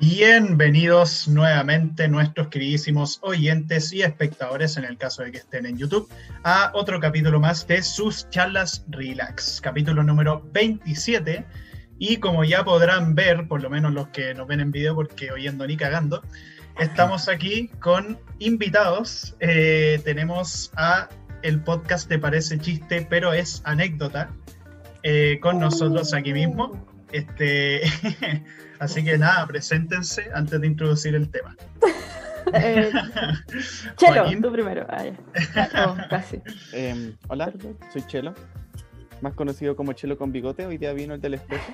Bienvenidos nuevamente nuestros queridísimos oyentes y espectadores, en el caso de que estén en YouTube, a otro capítulo más de sus charlas Relax, capítulo número 27. Y como ya podrán ver, por lo menos los que nos ven en video, porque oyendo ni cagando, estamos aquí con invitados. Eh, tenemos a el podcast Te parece chiste, pero es anécdota, eh, con nosotros aquí mismo. Este, así que nada, preséntense antes de introducir el tema. Eh, Chelo, tú primero. Ah, oh, casi. Hola, soy Chelo, más conocido como Chelo con bigote. Hoy día vino el del espejo.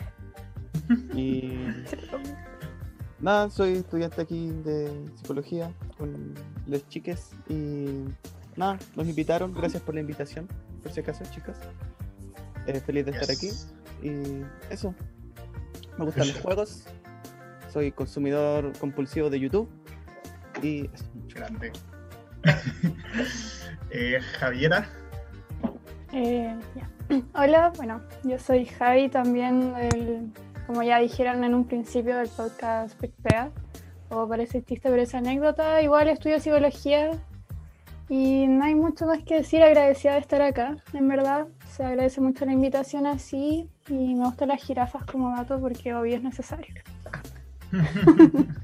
Y nada, soy estudiante aquí de psicología con las chiques. Y nada, nos invitaron. Gracias por la invitación, por si acaso, chicas. Eh, feliz de estar aquí. Y eso, me gustan los juegos, soy consumidor compulsivo de YouTube y es grande. eh, Javiera. Eh, Hola, bueno, yo soy Javi también, como ya dijeron en un principio del podcast o parece chiste, pero es anécdota. Igual estudio psicología y no hay mucho más que decir, agradecida de estar acá, en verdad. Se agradece mucho la invitación así y me gustan las jirafas como dato porque obvio es necesario.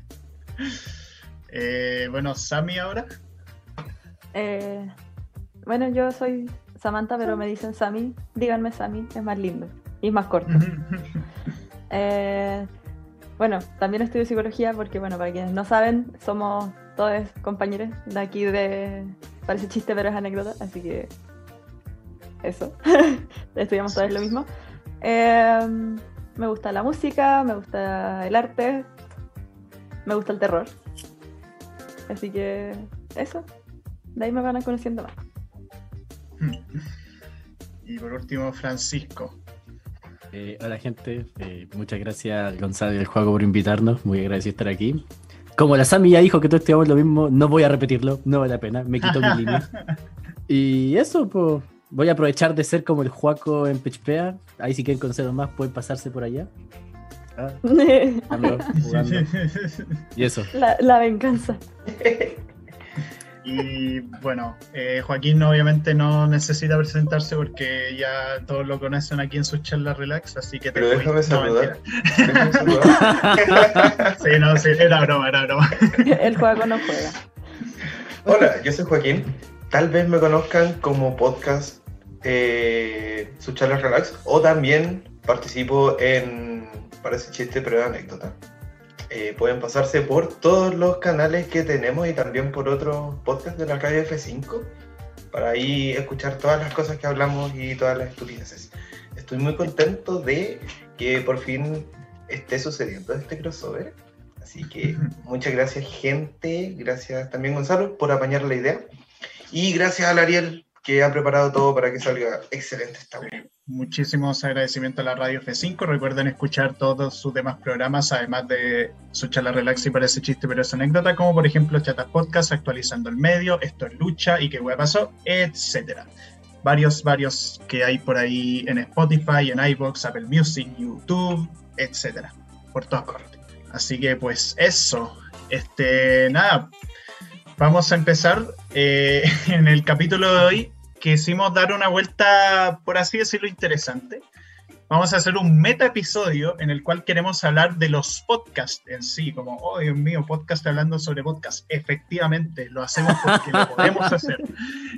Eh, bueno, Sami ahora. Eh, bueno, yo soy Samantha, pero me dicen Sami. Díganme Sami, es más lindo y más corto. Eh, bueno, también estudio psicología porque, bueno, para quienes no saben, somos todos compañeros de aquí de... Parece chiste, pero es anécdota, así que eso. Estudiamos todos lo mismo. Em, me gusta la música, me gusta el arte, me gusta el terror. Así que eso. De ahí me van a conociendo más. Y por último, Francisco. Eh, hola gente, eh, muchas gracias Gonzalo y el juego por invitarnos, muy agradecido estar aquí. Como la Sami ya dijo que todos estudiamos lo mismo, no voy a repetirlo, no vale la pena, me quito mi línea. Y eso, pues, Voy a aprovechar de ser como el Juaco en Pechpea. Ahí si quieren conocerlo más pueden pasarse por allá. Ah, jugando, Y eso. La, venganza. Y bueno, eh, Joaquín obviamente no necesita presentarse porque ya todos lo conocen aquí en su charla relax, así que te Pero déjame saludar. sí, no, sí, era broma, era broma. El juego no juega. Hola, yo soy Joaquín. Tal vez me conozcan como podcast eh, su charla relax o también participo en Parece chiste pero es anécdota. Eh, pueden pasarse por todos los canales que tenemos y también por otros podcasts de la radio F5 para ahí escuchar todas las cosas que hablamos y todas las estupideces. Estoy muy contento de que por fin esté sucediendo este crossover. Así que muchas gracias gente, gracias también Gonzalo por apañar la idea y gracias a Ariel que ha preparado todo para que salga excelente esta web. Muchísimos agradecimientos a la Radio F5. Recuerden escuchar todos sus demás programas, además de su charla relax y parece chiste, pero es anécdota, como por ejemplo Chatas Podcast, Actualizando el Medio, Esto es Lucha y qué hueá pasó, etcétera. Varios, varios que hay por ahí en Spotify, en iBox, Apple Music, YouTube, etcétera. Por todas partes. Así que pues eso. Este, nada, vamos a empezar eh, en el capítulo de hoy quisimos dar una vuelta, por así decirlo, interesante. Vamos a hacer un meta episodio en el cual queremos hablar de los podcasts en sí, como, oh Dios mío, podcast hablando sobre podcast. Efectivamente, lo hacemos porque lo podemos hacer.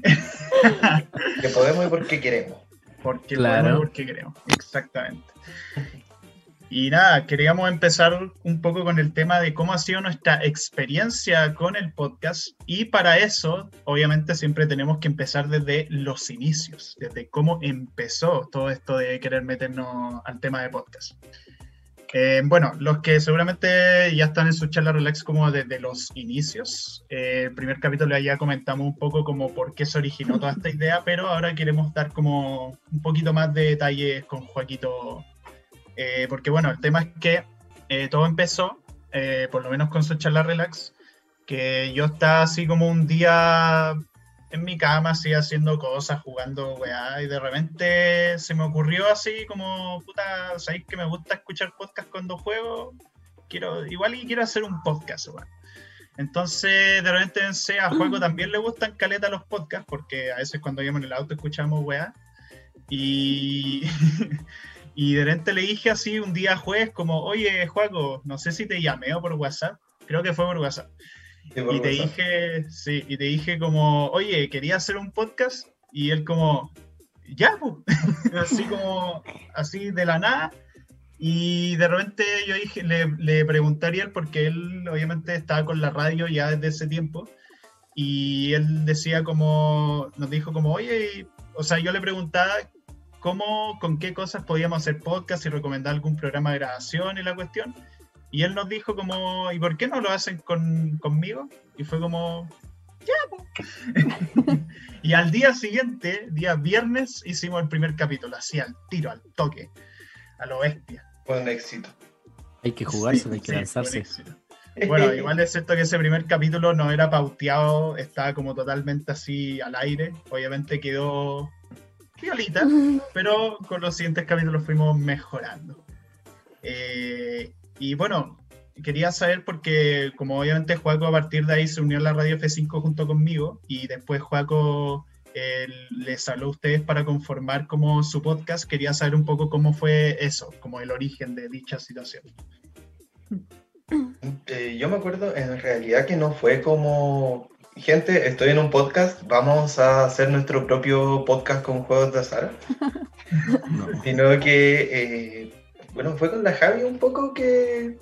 que podemos y porque queremos. Porque podemos y porque queremos, exactamente. Y nada, queríamos empezar un poco con el tema de cómo ha sido nuestra experiencia con el podcast y para eso, obviamente, siempre tenemos que empezar desde los inicios, desde cómo empezó todo esto de querer meternos al tema de podcast. Eh, bueno, los que seguramente ya están en su charla relax como desde los inicios, eh, el primer capítulo ya comentamos un poco como por qué se originó toda esta idea, pero ahora queremos dar como un poquito más de detalles con Joaquito eh, porque bueno, el tema es que eh, todo empezó, eh, por lo menos con su charla relax, que yo estaba así como un día en mi cama, así haciendo cosas, jugando weá, y de repente se me ocurrió así como, puta, ¿sabéis que me gusta escuchar podcast cuando juego? Quiero, igual y quiero hacer un podcast, weá. Entonces, de repente pensé, a Juego también le gustan caleta los podcasts, porque a veces cuando íbamos en el auto escuchamos weá. Y, y de repente le dije así un día jueves, como, oye, Juego, no sé si te llamé o por WhatsApp, creo que fue por WhatsApp. Sí, por Y te WhatsApp. dije, sí, y te dije como, oye, quería hacer un podcast, y él como, ya, po". así como, así de la nada. Y de repente yo dije, le, le pregunté a Ariel, porque él obviamente estaba con la radio ya desde ese tiempo, y él decía como, nos dijo como, oye, o sea, yo le preguntaba cómo, con qué cosas podíamos hacer podcast y recomendar algún programa de grabación y la cuestión. Y él nos dijo como, ¿y por qué no lo hacen con, conmigo? Y fue como, ya. po". y al día siguiente, día viernes, hicimos el primer capítulo, así al tiro, al toque, a lo bestia. Fue un éxito. Hay que jugarse, Sí, hay que sí, lanzarse. Bueno, igual es cierto que ese primer capítulo no era pauteado, estaba como totalmente así al aire. Obviamente quedó violita, pero con los siguientes capítulos fuimos mejorando. Eh, y bueno, quería saber porque como obviamente Juaco a partir de ahí se unió a la radio F5 junto conmigo y después Juaco eh, les habló a ustedes para conformar como su podcast, quería saber un poco cómo fue eso, como el origen de dicha situación. Eh, yo me acuerdo en realidad que no fue como, gente, estoy en un podcast, vamos a hacer nuestro propio podcast con juegos de azar, No. sino que, eh, bueno, fue con la Javi un poco que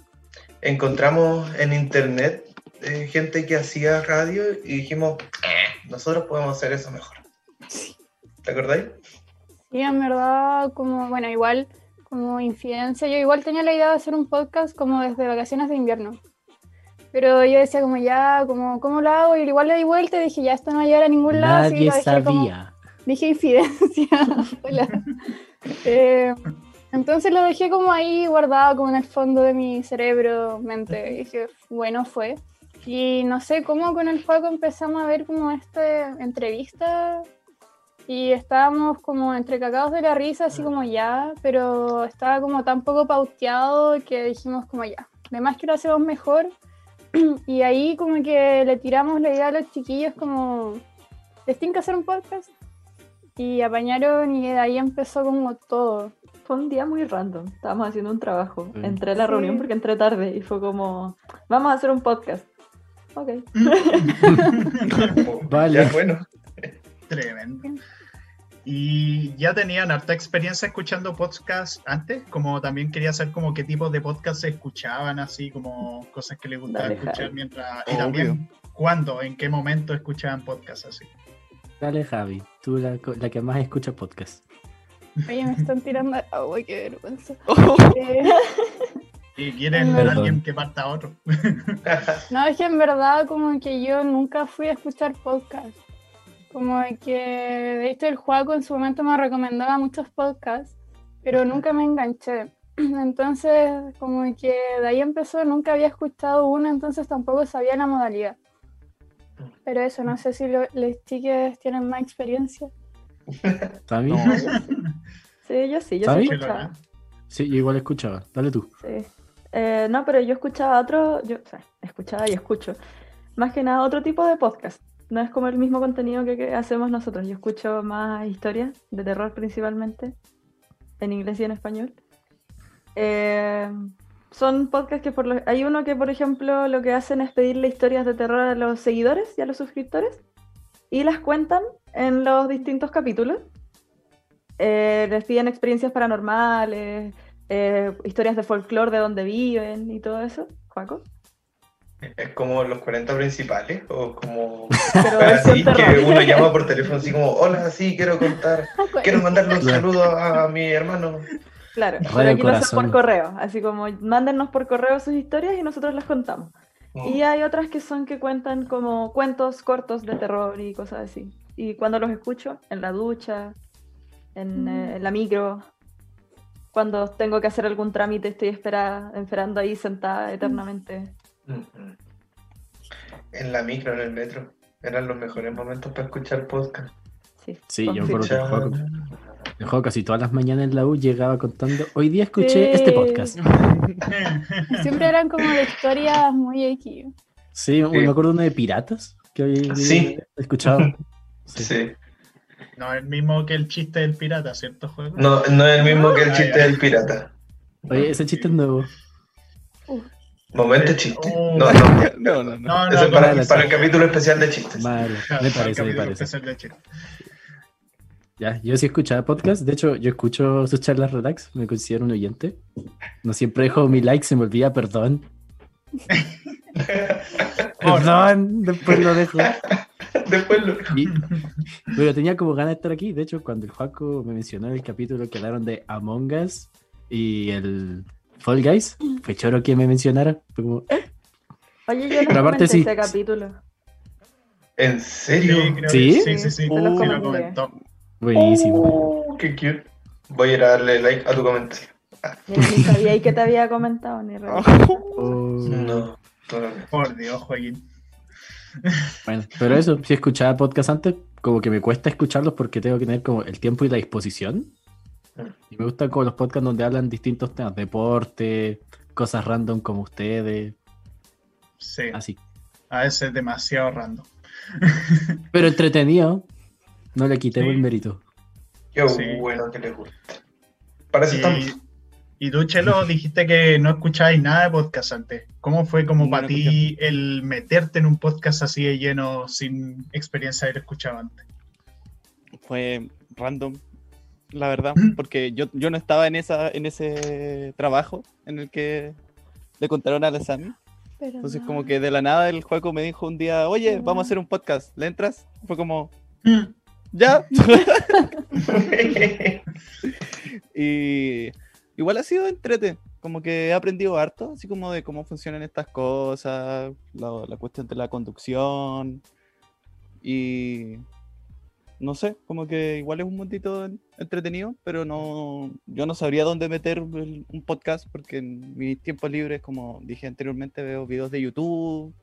encontramos en internet eh, gente que hacía radio y dijimos, "Eh, nosotros podemos hacer eso mejor. ¿Te acordáis? Sí, en verdad, como, bueno, igual, como infidencia, yo igual tenía la idea de hacer un podcast como desde vacaciones de invierno. Pero yo decía como ya, como, ¿cómo lo hago? Y igual le di vuelta y dije, ya, esto no va a llegar a ningún lado. Nadie dejé como- sabía. Dije infidencia. Eh, entonces lo dejé como ahí guardado, como en el fondo de mi cerebro, mente. Y dije, bueno, fue. Y no sé cómo con el juego empezamos a ver como esta entrevista y estábamos como entre cagados de la risa, así como ya, pero estaba como tan poco pauteado que dijimos como ya, además que lo hacemos mejor. Y ahí como que le tiramos la idea a los chiquillos como, ¿les tienen que hacer un podcast? Y apañaron y de ahí empezó como todo. Fue un día muy random. Estábamos haciendo un trabajo. Mm. Entré a la Sí. reunión porque entré tarde y fue como, vamos a hacer un podcast. Ok. Vale. Ya, bueno. Tremendo. ¿Y ya tenían harta experiencia escuchando podcast antes? Como también quería saber como qué tipos de podcast se escuchaban, así como cosas que les gustaba Dale, escuchar Javi. mientras... Y también cuándo, en qué momento escuchaban podcast así. Dale, Javi, tú la, la que más escucha podcast. Oye, me están tirando agua, qué vergüenza. Eh, Y quieren Perdón. alguien que parta a otro. no, es que en verdad como que yo nunca fui a escuchar podcast. Como que, de hecho, el Juaco en su momento me recomendaba muchos podcasts, pero nunca me enganché. Entonces, como que de ahí empezó, nunca había escuchado uno, entonces tampoco sabía la modalidad. Pero eso, no sé si lo- los chiques tienen más experiencia. ¿Tami? No, Sí, yo sí, yo sí escuchaba. Sí, yo igual escuchaba. Dale tú. Sí. Eh, no, pero yo escuchaba otro, yo o sea, escuchaba y escucho. Más que nada otro tipo de podcast. No es como el mismo contenido que, hacemos nosotros. Yo escucho más historias de terror principalmente, en inglés y en español. Eh, son podcasts que por hay uno que, por ejemplo, lo que hacen es pedirle historias de terror a los seguidores y a los suscriptores y las cuentan en los distintos capítulos. Eh, les piden experiencias paranormales, eh, historias de folclore de donde viven y todo eso. Juaco. Es como los 40 principales, o como Pero así que uno llama por teléfono así como, hola, sí, quiero contar, quiero mandarle un saludo a mi hermano. Claro, pero aquí lo hacen por correo. Así como mándennos por correo sus historias y nosotros las contamos. Y hay otras que son que cuentan como cuentos cortos de terror y cosas así. Y cuando los escucho, en la ducha, en, Mm. eh, en la micro, cuando tengo que hacer algún trámite, estoy espera- esperando ahí sentada eternamente. En la micro, en el metro, Eran los mejores momentos para escuchar podcast. Sí, Sí, yo acuerdo que el juego, casi todas las mañanas en la U llegaba contando, hoy día escuché Sí. este podcast. Siempre eran como de historias muy X. Sí, me acuerdo uno de piratas que había Sí. escuchado. Sí. Sí. No, el mismo que el chiste del pirata, ¿cierto, juego? No, no es el mismo que el Ah, chiste del pirata. Oye, ese chiste es nuevo. Momento chiste. Oh. No, no. No, no, no. No, Eso es para, el capítulo especial de chistes. Vale, me parece, me parece. Ya, yo sí escuchaba podcast. De hecho, yo escucho sus charlas relax. Me considero un oyente. No siempre dejo mi like, se me olvida, perdón. perdón, después lo dejo. Después lo... Y- pero tenía como ganas de estar aquí. De hecho, cuando el Juaco me mencionó en el capítulo que hablaron de Among Us y el Fall Guys, fue choro que me mencionara. Fue como, eh, Oye, yo no Pero aparte sí. ese capítulo. ¿En serio? ¿Sí? sí, sí, sí. Lo comentó. buenísimo. Oh, qué cute. Voy a ir a darle like a tu comentario. Ni, ni sabía y que te había comentado, ni Oh. No. Por Dios, Joaquín. Bueno, pero eso, si escuchaba podcast antes, como que me cuesta escucharlos porque tengo que tener como el tiempo y la disposición. Y me gustan como los podcasts donde hablan distintos temas, deporte, cosas random como ustedes, Sí, así. a veces es demasiado random. Pero entretenido, no le quitemos Sí. el mérito. Qué Sí. bueno que les gusta. Para eso estamos. Y, tú, Chelo, dijiste que no escuchabais nada de podcast antes. ¿Cómo fue como No, para no ti el meterte en un podcast así de lleno sin experiencia de haber escuchado antes? Fue random, la verdad, porque yo, yo no estaba en esa en ese trabajo en el que le contaron a la Sami. Pero Entonces, no. como que de la nada el juego me dijo un día, oye, vamos a hacer un podcast, ¿le entras? Fue como, ya. y igual ha sido entrete, como que he aprendido harto, así como de cómo funcionan estas cosas, la, la cuestión de la conducción y no sé, como que igual es un montito en- entretenido, pero no, yo no sabría dónde meter el- un podcast porque en mis tiempos libres, como dije anteriormente, veo videos de YouTube.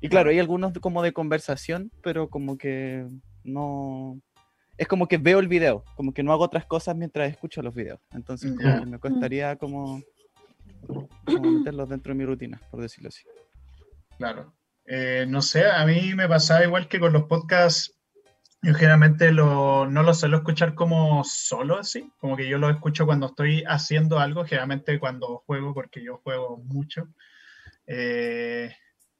Y claro, hay algunos como de conversación, pero como que no... Es como que veo el video, como que no hago otras cosas mientras escucho los videos. Entonces como que me costaría como, como meterlos dentro de mi rutina, por decirlo así. Claro. Eh, no sé, a mí me pasaba igual que con los podcasts. Yo generalmente lo, no los suelo escuchar como solo así, como que yo lo escucho cuando estoy haciendo algo, generalmente cuando juego, porque yo juego mucho. Eh,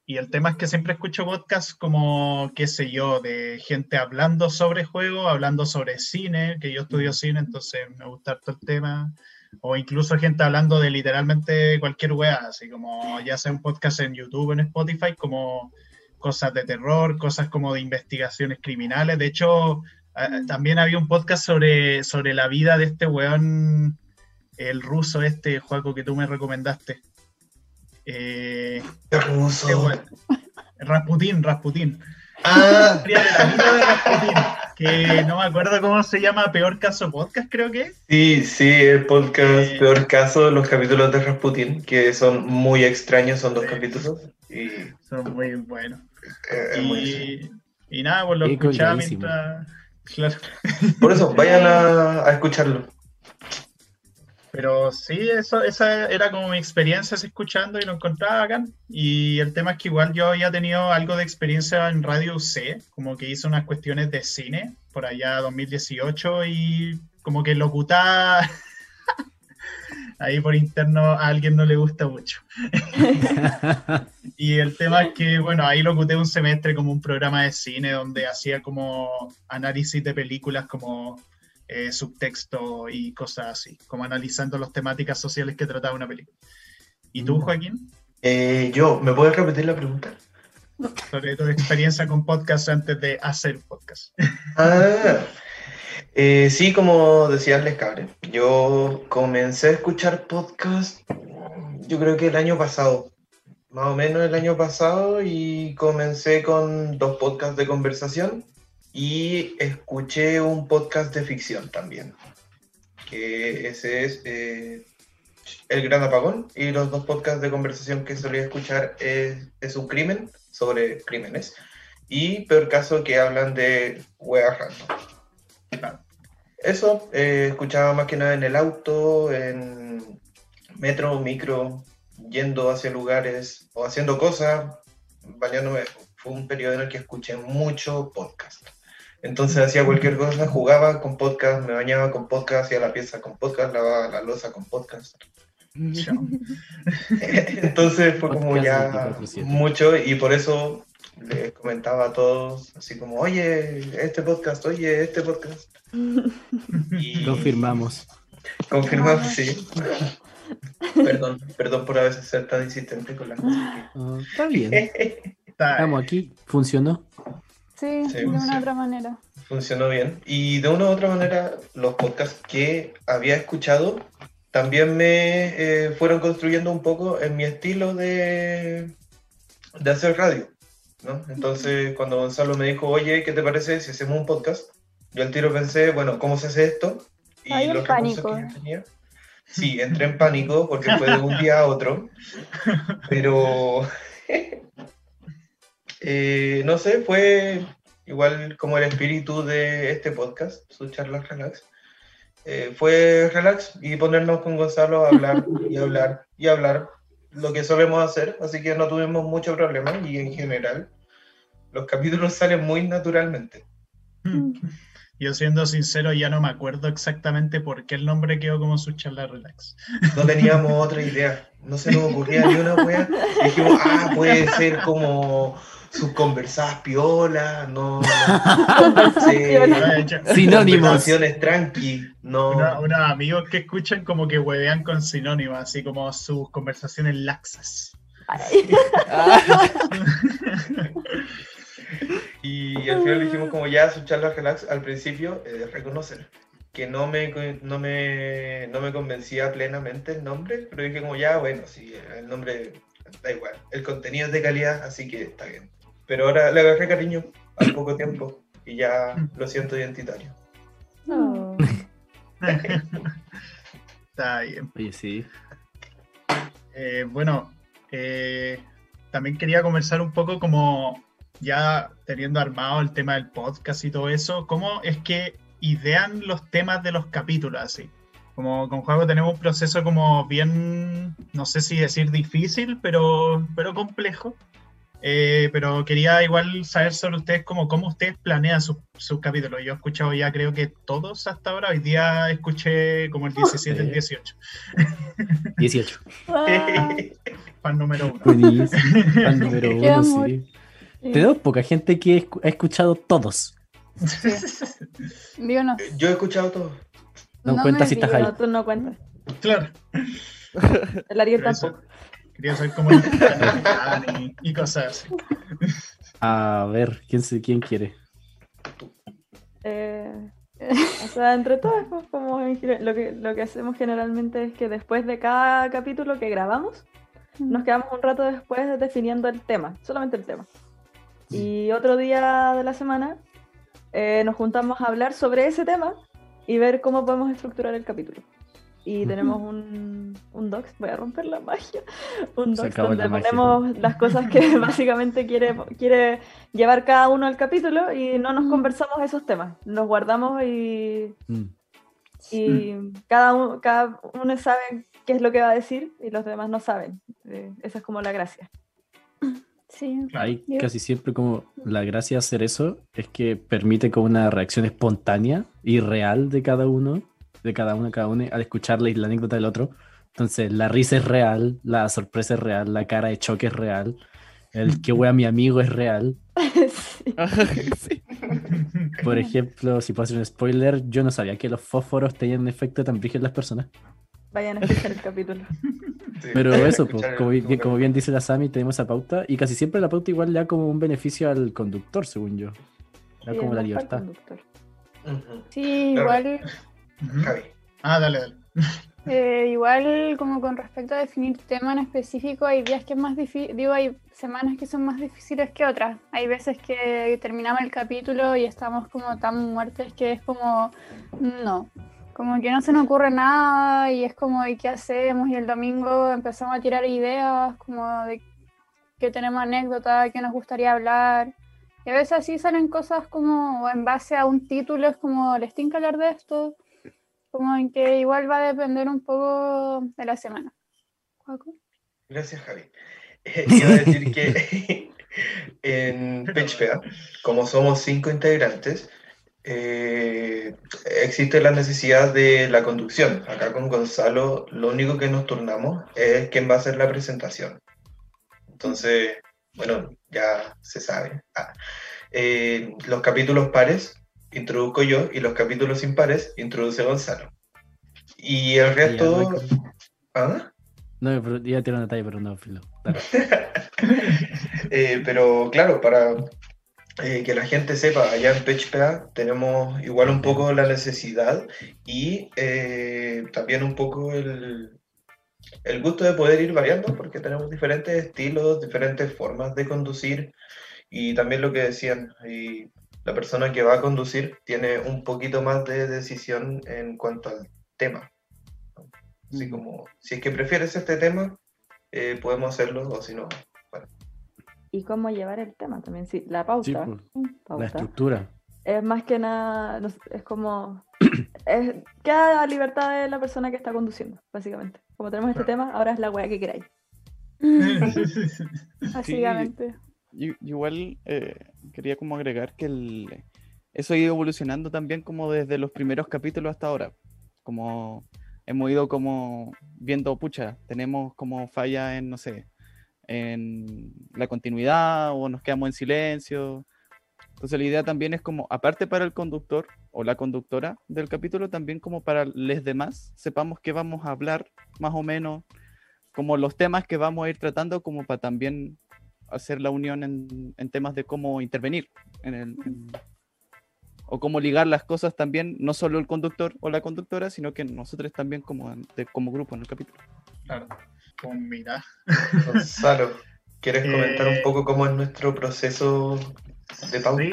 y el tema es que siempre escucho podcasts como, qué sé yo, de gente hablando sobre juegos, hablando sobre cine, que yo estudio cine, entonces me gusta todo el tema. O incluso gente hablando de literalmente cualquier wea, así como ya sea un podcast en YouTube, en Spotify, como cosas de terror, cosas como de investigaciones criminales. De hecho, eh, también había un podcast sobre, sobre la vida de este weón, el ruso este, Juaco, que tú me recomendaste. Eh, qué weón. Rasputín, Rasputín. Ah, la vida de Rasputín, que no me acuerdo cómo se llama, Peor Caso Podcast, creo que es. sí, sí, el podcast Eh. Peor Caso, los capítulos de Rasputin, que son muy extraños, son dos Sí. capítulos. Y eh, Son muy buenos. buenísimo. Y, y nada, pues lo escuchaba colgadísimo. mientras. Claro. Por eso, vayan a, a escucharlo. Pero sí, eso, esa era como mi experiencia escuchando y lo encontraba acá. Y el tema es que igual yo había tenido algo de experiencia en Radio C, como que hice unas cuestiones de cine por allá 2018 y como que locutaba ahí por interno a alguien no le gusta mucho. Y el tema es que, bueno, ahí locuté un semestre como un programa de cine donde hacía como análisis de películas como eh, subtexto y cosas así, como analizando las temáticas sociales que trataba una película. ¿Y tú, Mm. Joaquín? Eh, yo, ¿me puedes repetir la pregunta? Sobre tu experiencia con podcast antes de hacer podcast. Ah, eh, sí, como decía Les Cabre, yo comencé a escuchar podcast, yo creo que el año pasado, más o menos el año pasado, y comencé con dos podcasts de conversación y escuché un podcast de ficción también, que ese es eh, El Gran Apagón, y los dos podcasts de conversación que solía escuchar es, es un crimen sobre crímenes Y peor caso que hablan de weas random. Eso, eh, escuchaba más que nada en el auto, en metro, micro, yendo hacia lugares o haciendo cosas, bañándome. Fue un periodo en el que escuché mucho podcast. Entonces hacía cualquier cosa, jugaba con podcast, me bañaba con podcast, hacía la pieza con podcast, lavaba la losa con podcast. Entonces fue como Podcast ya 24/7. mucho y por eso les comentaba a todos así como, oye, este podcast, oye, este podcast. Y Confirmamos. Confirmamos, sí. Perdón, perdón por a veces ser tan insistente con las cosas. Ah, está bien. Estamos aquí. ¿Funcionó? Sí, Sí, de una sí. otra manera. Funcionó bien. Y de una u otra manera, los podcasts que había escuchado también me eh, fueron construyendo un poco en mi estilo de, de hacer radio. ¿no? Entonces, cuando Gonzalo me dijo, oye, ¿qué te parece si hacemos un podcast? Yo al tiro pensé, bueno, ¿cómo se hace esto? Y Ay, los pánico. que yo tenía. Sí, entré en pánico porque fue de un día a otro. Pero eh, no sé, fue igual como el espíritu de este podcast, su charla relax. Eh, fue relax y ponernos con Gonzalo a hablar y hablar y hablar lo que solemos hacer, así que no tuvimos mucho problema y en general los capítulos salen muy naturalmente. Yo siendo sincero, ya no me acuerdo exactamente por qué el nombre quedó como su charla relax. No teníamos otra idea, no se nos ocurría ni una wea. Dijimos, ah, puede ser como sus conversadas piolas, no. no Sinónimos. Conversaciones tranqui, no. una- unos amigos que escuchan como que huevean con sinónimos, así como sus conversaciones laxas. Y al final dijimos como ya su charla relax al principio, eh, reconocer que no me, co- no, me, no me convencía plenamente el nombre, pero dije como ya, bueno, sí, el nombre da igual, el contenido es de calidad, así que está bien. Pero ahora le agarré cariño al poco tiempo y ya lo siento identitario. no. Está bien. Oye, sí. Eh, bueno, eh, también quería conversar un poco como ya teniendo armado el tema del podcast y todo eso, ¿cómo es que idean los temas de los capítulos así? Como con Juego tenemos un proceso como bien, no sé si decir difícil, pero, pero complejo. Eh, pero quería igual saber sobre ustedes como cómo ustedes planean sus, sus capítulos. Yo he escuchado ya creo que todos hasta ahora. Hoy día escuché como el 17, el 18. 18. Ah, Fan número uno. Buenísimo. Al número uno, sí. sí. Tenemos poca gente que ha escuchado todos. Digo, no. Yo he escuchado todo. No me cuenta si estás ahí. No, tú no cuentas. Claro. El Ariel eso- tampoco. Quería saber cómo el y, y cosas así. A ver, ¿quién, se, quién quiere? Eh, o sea, entre todos, pues, como lo que, lo que hacemos generalmente es que después de cada capítulo que grabamos, nos quedamos un rato después definiendo el tema, solamente el tema. Y otro día de la semana eh, nos juntamos a hablar sobre ese tema y ver cómo podemos estructurar el capítulo. Y tenemos un, un docs, voy a romper la magia, un docs donde la magia. ponemos las cosas que básicamente quiere, quiere llevar cada uno al capítulo y no nos conversamos esos temas, nos guardamos y, Mm. y cada, uno, cada uno sabe qué es lo que va a decir y los demás no saben. Eh, esa es como la gracia. Sí. Hay Yo- casi siempre como la gracia de hacer eso es que permite como una reacción espontánea y real de cada uno, de cada uno, cada uno, al escuchar la, la anécdota del otro. Entonces, la risa es real, la sorpresa es real, la cara de choque es real, el que wea mi amigo es real. Sí. Sí. Por ejemplo, si puedo hacer un spoiler, yo no sabía que los fósforos tenían un efecto tan brígido en las personas. Vayan a escuchar el capítulo. Sí. Pero eso, pues, como, bien, como bien dice la Sami, tenemos esa pauta y casi siempre la pauta igual le da como un beneficio al conductor, según yo. Da como la libertad. Sí, Claro. igual, Javi. Ah, dale, dale. eh, igual como con respecto a definir tema en específico, hay días que es más difícil, digo, hay semanas que son más difíciles que otras. Hay veces que terminamos el capítulo y estamos como tan muertes que es como, no, como que no se nos ocurre nada y es como, ¿y qué hacemos? Y el domingo empezamos a tirar ideas como de que tenemos anécdotas, que nos gustaría hablar. Y a veces así salen cosas como en base a un título, es como, les tengo que hablar de esto, como en que igual va a depender un poco de la semana. ¿Juaco? Gracias, Javi. Eh, a decir que en PagePea, como somos cinco integrantes, eh, existe la necesidad de la conducción. Acá con Gonzalo, lo único que nos turnamos es quién va a hacer la presentación. Entonces, bueno, ya se sabe. Ah, eh, los capítulos pares introduzco yo y los capítulos impares introduce Gonzalo. Y el resto... ¿Ah? No, pero ya tiene un detalle, pero no, filo. Eh, pero claro, para eh, que la gente sepa, allá en PagePA tenemos igual un poco la necesidad y eh, también un poco el, el gusto de poder ir variando, porque tenemos diferentes estilos, diferentes formas de conducir y también lo que decían, y la persona que va a conducir tiene un poquito más de decisión en cuanto al tema. Así Mm. como, si es que prefieres este tema, eh, podemos hacerlo, o si no, bueno. Y cómo llevar el tema también, sí, la pauta. Sí, pues, pauta. la estructura. Es más que nada, es como, es, queda a libertad de la persona que está conduciendo, básicamente. Como tenemos este tema, ahora es la weá que queráis. Básicamente. Y- Igual eh, quería como agregar que eso ha ido evolucionando también como desde los primeros capítulos hasta ahora. Como hemos ido como viendo, pucha, tenemos como falla en, no sé, en la continuidad o nos quedamos en silencio. Entonces la idea también es como, aparte para el conductor o la conductora del capítulo, también como para los demás, sepamos qué vamos a hablar más o menos, como los temas que vamos a ir tratando, como para también hacer la unión en, en temas de cómo intervenir en el, en- o cómo ligar las cosas también, no solo el conductor o la conductora, sino que nosotros también como, de- como grupo en el capítulo. Claro. Pues mira. Gonzalo, ¿quieres comentar un Eh, poco cómo es nuestro proceso de pauta? Sí.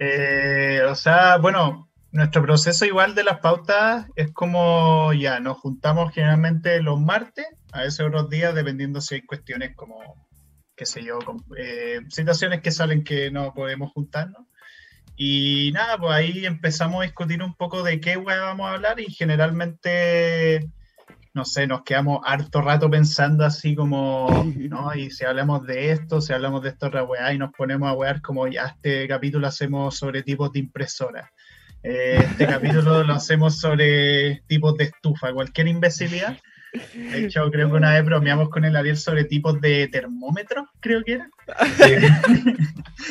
Eh, o sea, bueno, nuestro proceso igual de las pautas es como ya, nos juntamos generalmente los martes, a veces otros días, dependiendo si hay cuestiones como, qué sé yo, com- eh, situaciones que salen que no podemos juntarnos. Y nada, pues ahí empezamos a discutir un poco de qué weá vamos a hablar y generalmente, no sé, nos quedamos harto rato pensando así como, ¿no? Y si hablamos de esto, si hablamos de esta otra weá y nos ponemos a wear como ya este capítulo hacemos sobre tipos de impresora. Eh, este capítulo lo hacemos sobre tipos de estufa, cualquier imbecilidad. De hecho, creo que una vez bromeamos con el Ariel sobre tipos de termómetros, creo que era. Sí.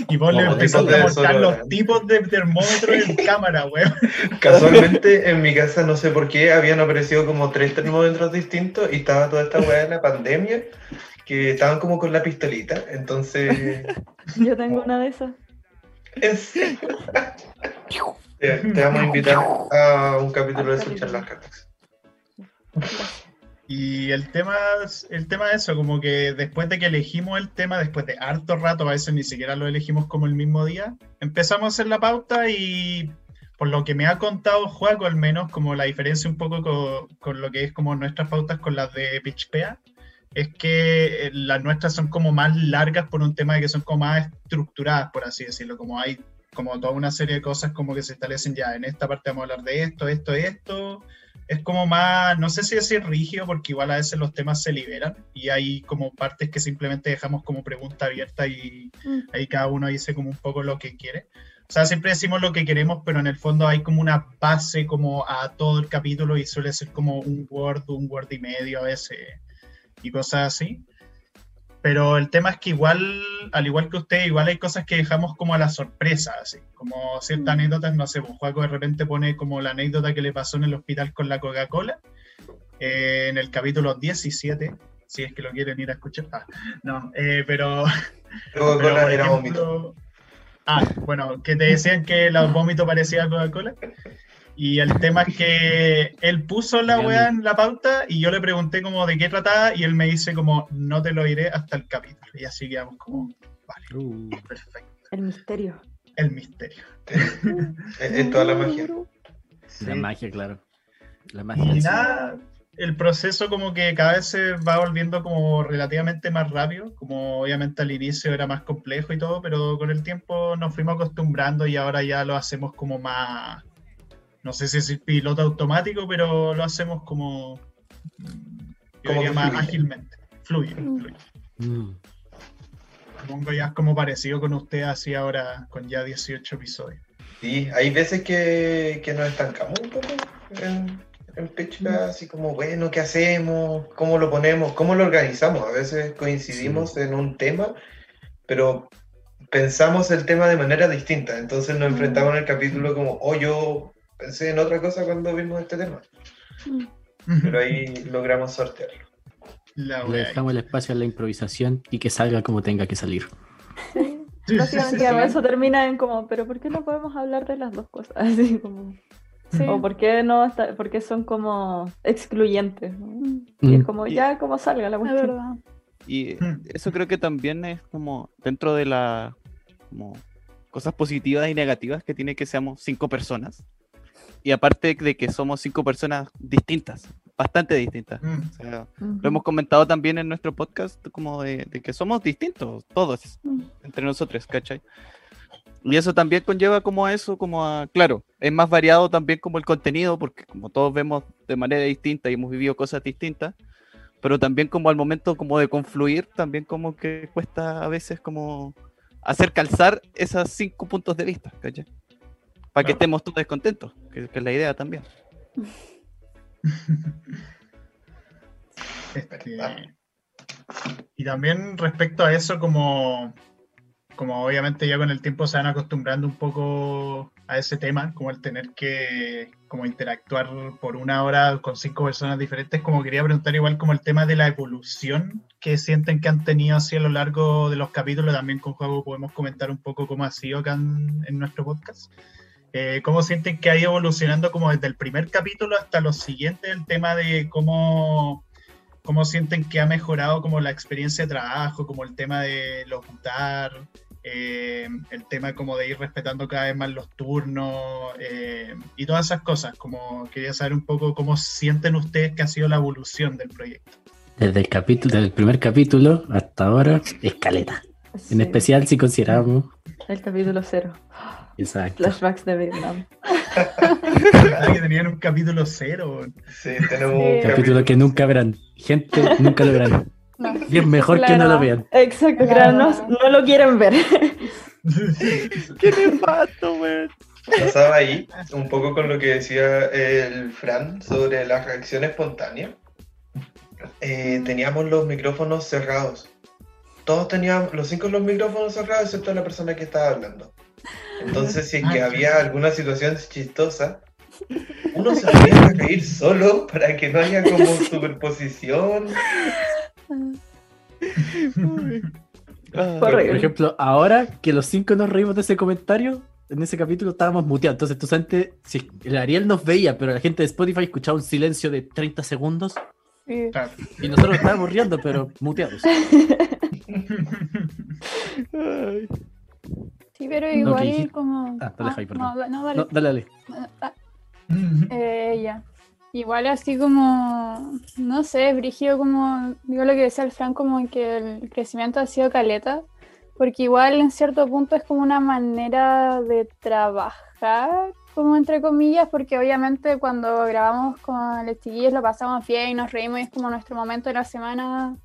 Y vos le empezaste a mostrar los desodorante. tipos de termómetros en cámara, weón. Casualmente en mi casa no sé por qué habían aparecido como tres termómetros distintos y estaba toda esta weá de la pandemia que estaban como con la pistolita. Entonces, Yo tengo una de esas. serio. Te, te vamos a invitar a un capítulo de sus charlas Cartex. Y el tema, el tema es eso, como que después de que elegimos el tema, después de harto rato, a veces ni siquiera lo elegimos como el mismo día, empezamos a hacer la pauta y por lo que me ha contado Juaco al menos, como la diferencia un poco con, con lo que es como nuestras pautas con las de PitchPea, es que eh, las nuestras son como más largas por un tema de que son como más estructuradas, por así decirlo, como hay como toda una serie de cosas como que se establecen ya, en esta parte vamos a hablar de esto, esto, esto, es como más, no sé si decir rígido, porque igual a veces los temas se liberan y hay como partes que simplemente dejamos como pregunta abierta y Mm. ahí cada uno dice como un poco lo que quiere. O sea, siempre decimos lo que queremos, pero en el fondo hay como una base como a todo el capítulo y suele ser como un word, un word y medio a veces y cosas así. Pero el tema es que igual, al igual que usted, igual hay cosas que dejamos como a la sorpresa, así, como ciertas Mm. anécdotas, no sé, pues Juaco de repente pone como la anécdota que le pasó en el hospital con la Coca-Cola, eh, en el capítulo 17, si es que lo quieren ir a escuchar. Ah, no, eh, pero... Coca-Cola era vómito. Ah, bueno, que te decían que el vómito parecía Coca-Cola. Y el tema es que él puso la weá en la pauta y yo le pregunté como de qué trataba y él me dice como no te lo diré hasta el capítulo. Y así quedamos como, vale, Uh, perfecto. El misterio. El misterio. Es, es toda la magia. La magia, claro. La magia. Y nada, el proceso como que cada vez se va volviendo como relativamente más rápido, como obviamente al inicio era más complejo y todo, pero con el tiempo nos fuimos acostumbrando y ahora ya lo hacemos como más, no sé si es piloto automático, pero lo hacemos como, Como diría más fluye. ágilmente, fluye, Mm. fluye. Mm. Supongo ya es como parecido con usted así ahora con ya 18 episodios. Sí, hay veces que, que nos estancamos un poco en, en así como, bueno, ¿qué hacemos? ¿Cómo lo ponemos? ¿Cómo lo organizamos? A veces coincidimos en un tema, pero pensamos el tema de manera distinta. Entonces nos enfrentamos en el capítulo como, oh, yo pensé en otra cosa cuando vimos este tema. Pero ahí logramos sortearlo. La Le dejamos el espacio a la improvisación y que salga como tenga que salir. Sí. Sí, sí, Básicamente sí, sí. eso termina en como, pero ¿por qué no podemos hablar de las dos cosas? Así como, Sí. o por qué no, está- por qué son como excluyentes. ¿no? Mm, Y es Mm. como ya como salga la Es cuestión. verdad. Y Hmm. eso creo que también es como dentro de la como cosas positivas y negativas que tiene que seamos cinco personas. Y aparte de que somos cinco personas distintas, bastante distintas. Mm. O sea, Ujú. lo hemos comentado también en nuestro podcast como de, de que somos distintos, todos, Mm. entre nosotros, ¿cachai? Y eso también conlleva como a eso, como a, claro, es más variado también como el contenido, porque como todos vemos de manera distinta y hemos vivido cosas distintas, pero también como al momento como de confluir, también como que cuesta a veces como hacer calzar esos cinco puntos de vista, ¿cachai? Para que estemos todos contentos, que, que es la idea también. Este, y también respecto a eso, como, como obviamente ya con el tiempo se van acostumbrando un poco a ese tema, como el tener que como interactuar por una hora con cinco personas diferentes, como quería preguntar igual como el tema de la evolución que sienten que han tenido así a lo largo de los capítulos, también con juego podemos comentar un poco cómo ha sido acá en, en nuestro podcast. Eh, ¿Cómo sienten que ha ido evolucionando como desde el primer capítulo hasta los siguientes el tema de cómo cómo sienten que ha mejorado como la experiencia de trabajo, como el tema de locutar, eh, el tema como de ir respetando cada vez más los turnos eh, y todas esas cosas. Como quería saber un poco cómo sienten ustedes que ha sido la evolución del proyecto. Desde el capítulo, desde el primer capítulo hasta ahora, escaleta. En Sí, especial si consideramos. El capítulo cero. Exacto. Flashbacks de Vietnam. ¿Verdad que tenían un capítulo cero? Sí, tenemos Sí. un Capítulo que nunca verán. Gente, nunca lo verán. No. Y es mejor que no lo vean. Exacto, Claro. no lo quieren ver. ¡Qué nefasto, weón! Pasaba ahí un poco con lo que decía el Fran sobre la reacción espontánea. Eh, teníamos los micrófonos cerrados. Todos teníamos, los cinco los micrófonos cerrados, excepto la persona que estaba hablando. Entonces, si es que había alguna situación chistosa, uno se tenía que reír solo para que no haya como superposición. Ah, Por- ejemplo, ahora que los cinco nos reímos de ese comentario, en ese capítulo estábamos muteados. Entonces, tú antes, si el Ariel nos veía, pero la gente de Spotify escuchaba un silencio de 30 segundos Sí. Y nosotros estábamos riendo, pero muteados. ay. Sí, pero igual dijiste- como... Ah, dale, Jai, perdón. no, no, dale. No, dale, dale. Ah, Eh, ya. Igual así como, no sé, brígido como, digo lo que decía el Fran, como que el crecimiento ha sido caleta, porque igual en cierto punto es como una manera de trabajar, como entre comillas, porque obviamente cuando grabamos con los chiquillos lo pasamos bien y nos reímos y es como nuestro momento de la semana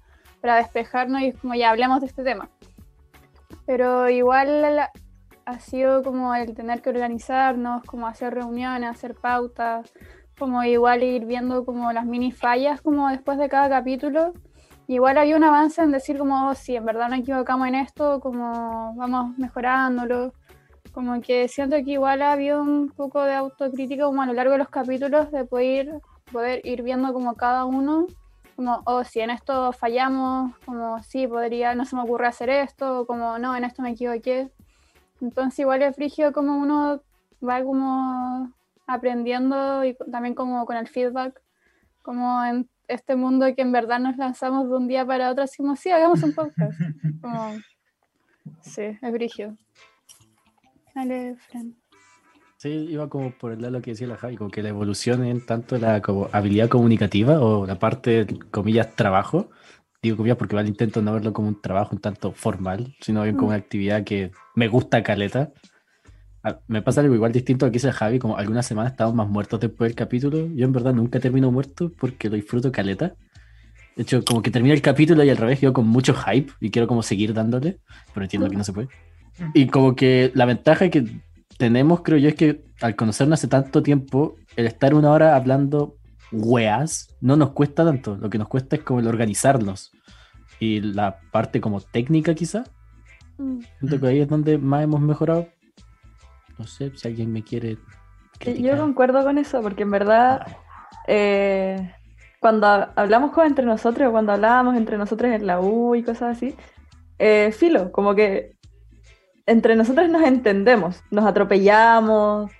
para despejarnos y es como ya hablemos de este tema. Pero igual ha sido como el tener que organizarnos, como hacer reuniones, hacer pautas, como igual ir viendo como las mini fallas como después de cada capítulo. Igual había un avance en decir como, oh, sí, en verdad nos equivocamos en esto, como vamos mejorándolo. Como que siento que igual ha habido un poco de autocrítica como a lo largo de los capítulos de poder, poder ir viendo como cada uno, como, oh, si en esto fallamos, como, sí, podría, no se me ocurre hacer esto, como, no, en esto me equivoqué. Entonces igual es frigio como uno va como aprendiendo y también como con el feedback, como en este mundo que en verdad nos lanzamos de un día para otro, así como, sí, hagamos un podcast. Como, sí, es brigio. Dale, Fran. Sí, iba como por el lado de lo que decía la Javi, como que la evolución en tanto la como habilidad comunicativa o la parte, comillas, trabajo. Digo comillas porque vale intento no verlo como un trabajo un tanto formal, sino bien como una actividad que me gusta caleta. Ah, Me pasa algo igual distinto a lo que dice Javi, como algunas semanas estamos más muertos después del capítulo. Yo en verdad nunca termino muerto porque lo disfruto caleta. De hecho, como que termina el capítulo y al revés, yo con mucho hype y quiero como seguir dándole, pero entiendo que no se puede. Y como que la ventaja que tenemos, creo yo, es que al conocernos hace tanto tiempo, el estar una hora hablando weas no nos cuesta tanto. Lo que nos cuesta es como el organizarnos. Y la parte como técnica quizá, Mm. siento que ahí es donde más hemos mejorado. No sé si alguien me quiere Yo criticar. concuerdo con eso, porque en verdad, eh, cuando ha- hablamos como entre nosotros, o cuando hablábamos entre nosotros en la U y cosas así, eh, filo, como que entre nosotros nos entendemos, nos atropellamos,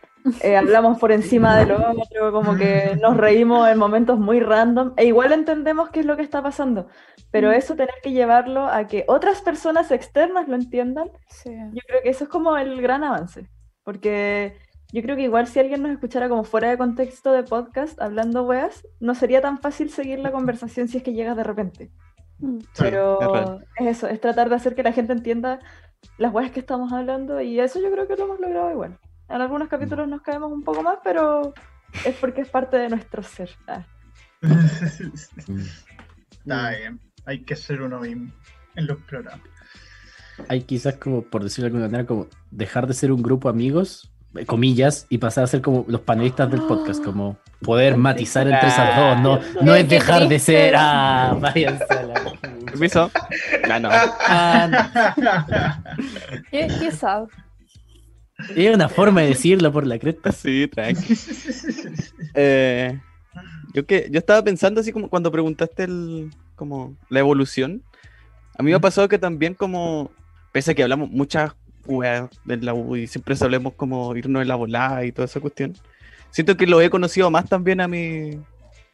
eh, hablamos por encima del otro, como que nos reímos en momentos muy random, e igual entendemos qué es lo que está pasando, pero Mm. eso tener que llevarlo a que otras personas externas lo entiendan, Sí. yo creo que eso es como el gran avance, porque yo creo que igual si alguien nos escuchara como fuera de contexto de podcast, hablando weas, no sería tan fácil seguir la conversación si es que llegas de repente. Mm. Sí, Pero es eso, es tratar de hacer que la gente entienda las weas que estamos hablando y eso yo creo que lo hemos logrado igual. En algunos capítulos nos caemos un poco más, pero es porque es parte de nuestro ser. Ah. Mm. Está bien, hay que ser uno mismo en los programas. Hay quizás como, por decirlo de alguna manera, como dejar de ser un grupo de amigos, eh, comillas, y pasar a ser como los panelistas del podcast, como poder matizar entre esas dos, no, no es dejar de ser, ah, váyanse a la. Permiso. Ah, no. Ah, Qué, qué sad. Es una forma de decirlo por la cresta. Sí, tranqui. Eh, yo que yo estaba pensando así como cuando preguntaste el como la evolución. A mí me ha pasado que también como pese a que hablamos muchas weas de la U y siempre solemos como irnos en la volada y toda esa cuestión. Siento que lo he conocido más también a mi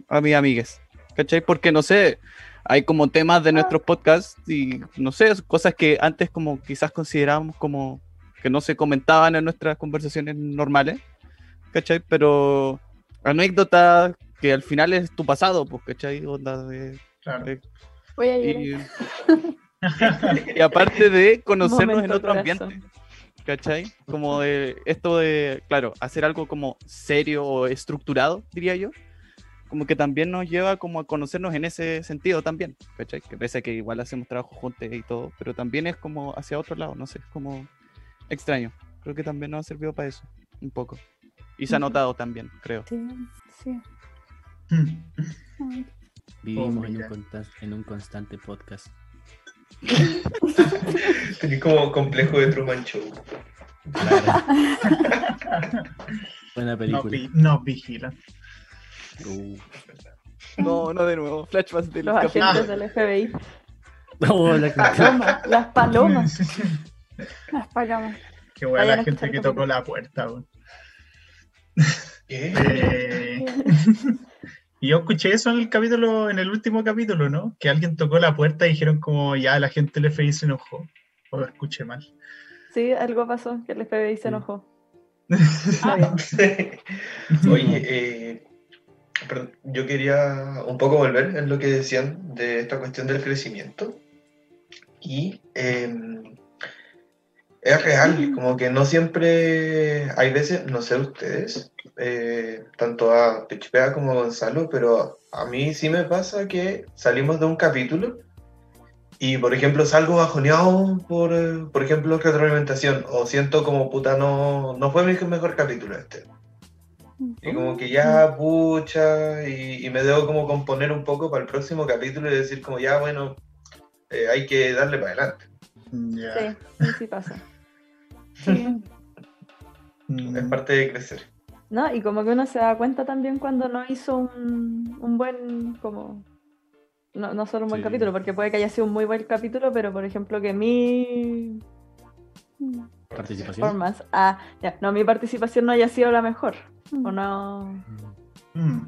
a mis amigues. ¿Cachai? Porque no sé, hay como temas de nuestros podcasts y no sé, cosas que antes como quizás considerábamos como que no se comentaban en nuestras conversaciones normales. ¿cachai? Pero anécdota que al final es tu pasado, pues, ¿cachai? Onda de- Claro. de- Voy a y, y aparte de conocernos en otro corazón. ambiente, ¿cachai? Como de esto de, claro, hacer algo como serio o estructurado, diría yo. Como que también nos lleva como a conocernos en ese sentido también, ¿cachai? Que pese a que igual hacemos trabajo juntos y todo, pero también es como hacia otro lado, no sé, es como extraño. Creo que también nos ha servido para eso, un poco. Y se ha notado también, creo. Sí, sí. Ay, Vivimos en, un mira. consta- en un constante podcast. Tenés como complejo de Truman Show. Claro. Buena película. vi- nos vigilan. Uh. No, no de nuevo, flashbacks del Los capítulo. agentes del FBI. Oh, la- Palomas, las palomas. Las palomas. Qué buena la gente que tocó la puerta. Eh, y yo escuché eso en el capítulo, en el último capítulo, ¿no? Que alguien tocó la puerta y dijeron como ya la gente del FBI se enojó. O lo escuché mal. Sí, algo pasó, que el FBI se enojó. Bien. Oye, eh, perdón, yo quería un poco volver en lo que decían de esta cuestión del crecimiento. Y em, es real, como que no siempre, hay veces, no sé ustedes, eh, tanto a Pichpea como a Gonzalo, pero a mí sí me pasa que salimos de un capítulo y, por ejemplo, salgo bajoneado por, por ejemplo, retroalimentación, o siento como puta, no, no fue mi mejor capítulo este. Y como que ya pucha, y, y me debo como componer un poco para el próximo capítulo y decir como ya, bueno, eh, hay que darle para adelante. Sí, sí, sí pasa. Sí. Mm, Es parte de crecer. ¿No? Y como que uno se da cuenta también cuando no hizo un, un buen, como, no, no solo un buen Sí. capítulo, porque puede que haya sido un muy buen capítulo, pero por ejemplo que mi Mm. Participación. ah, ya, no, mi participación no haya sido la mejor, o no, mm,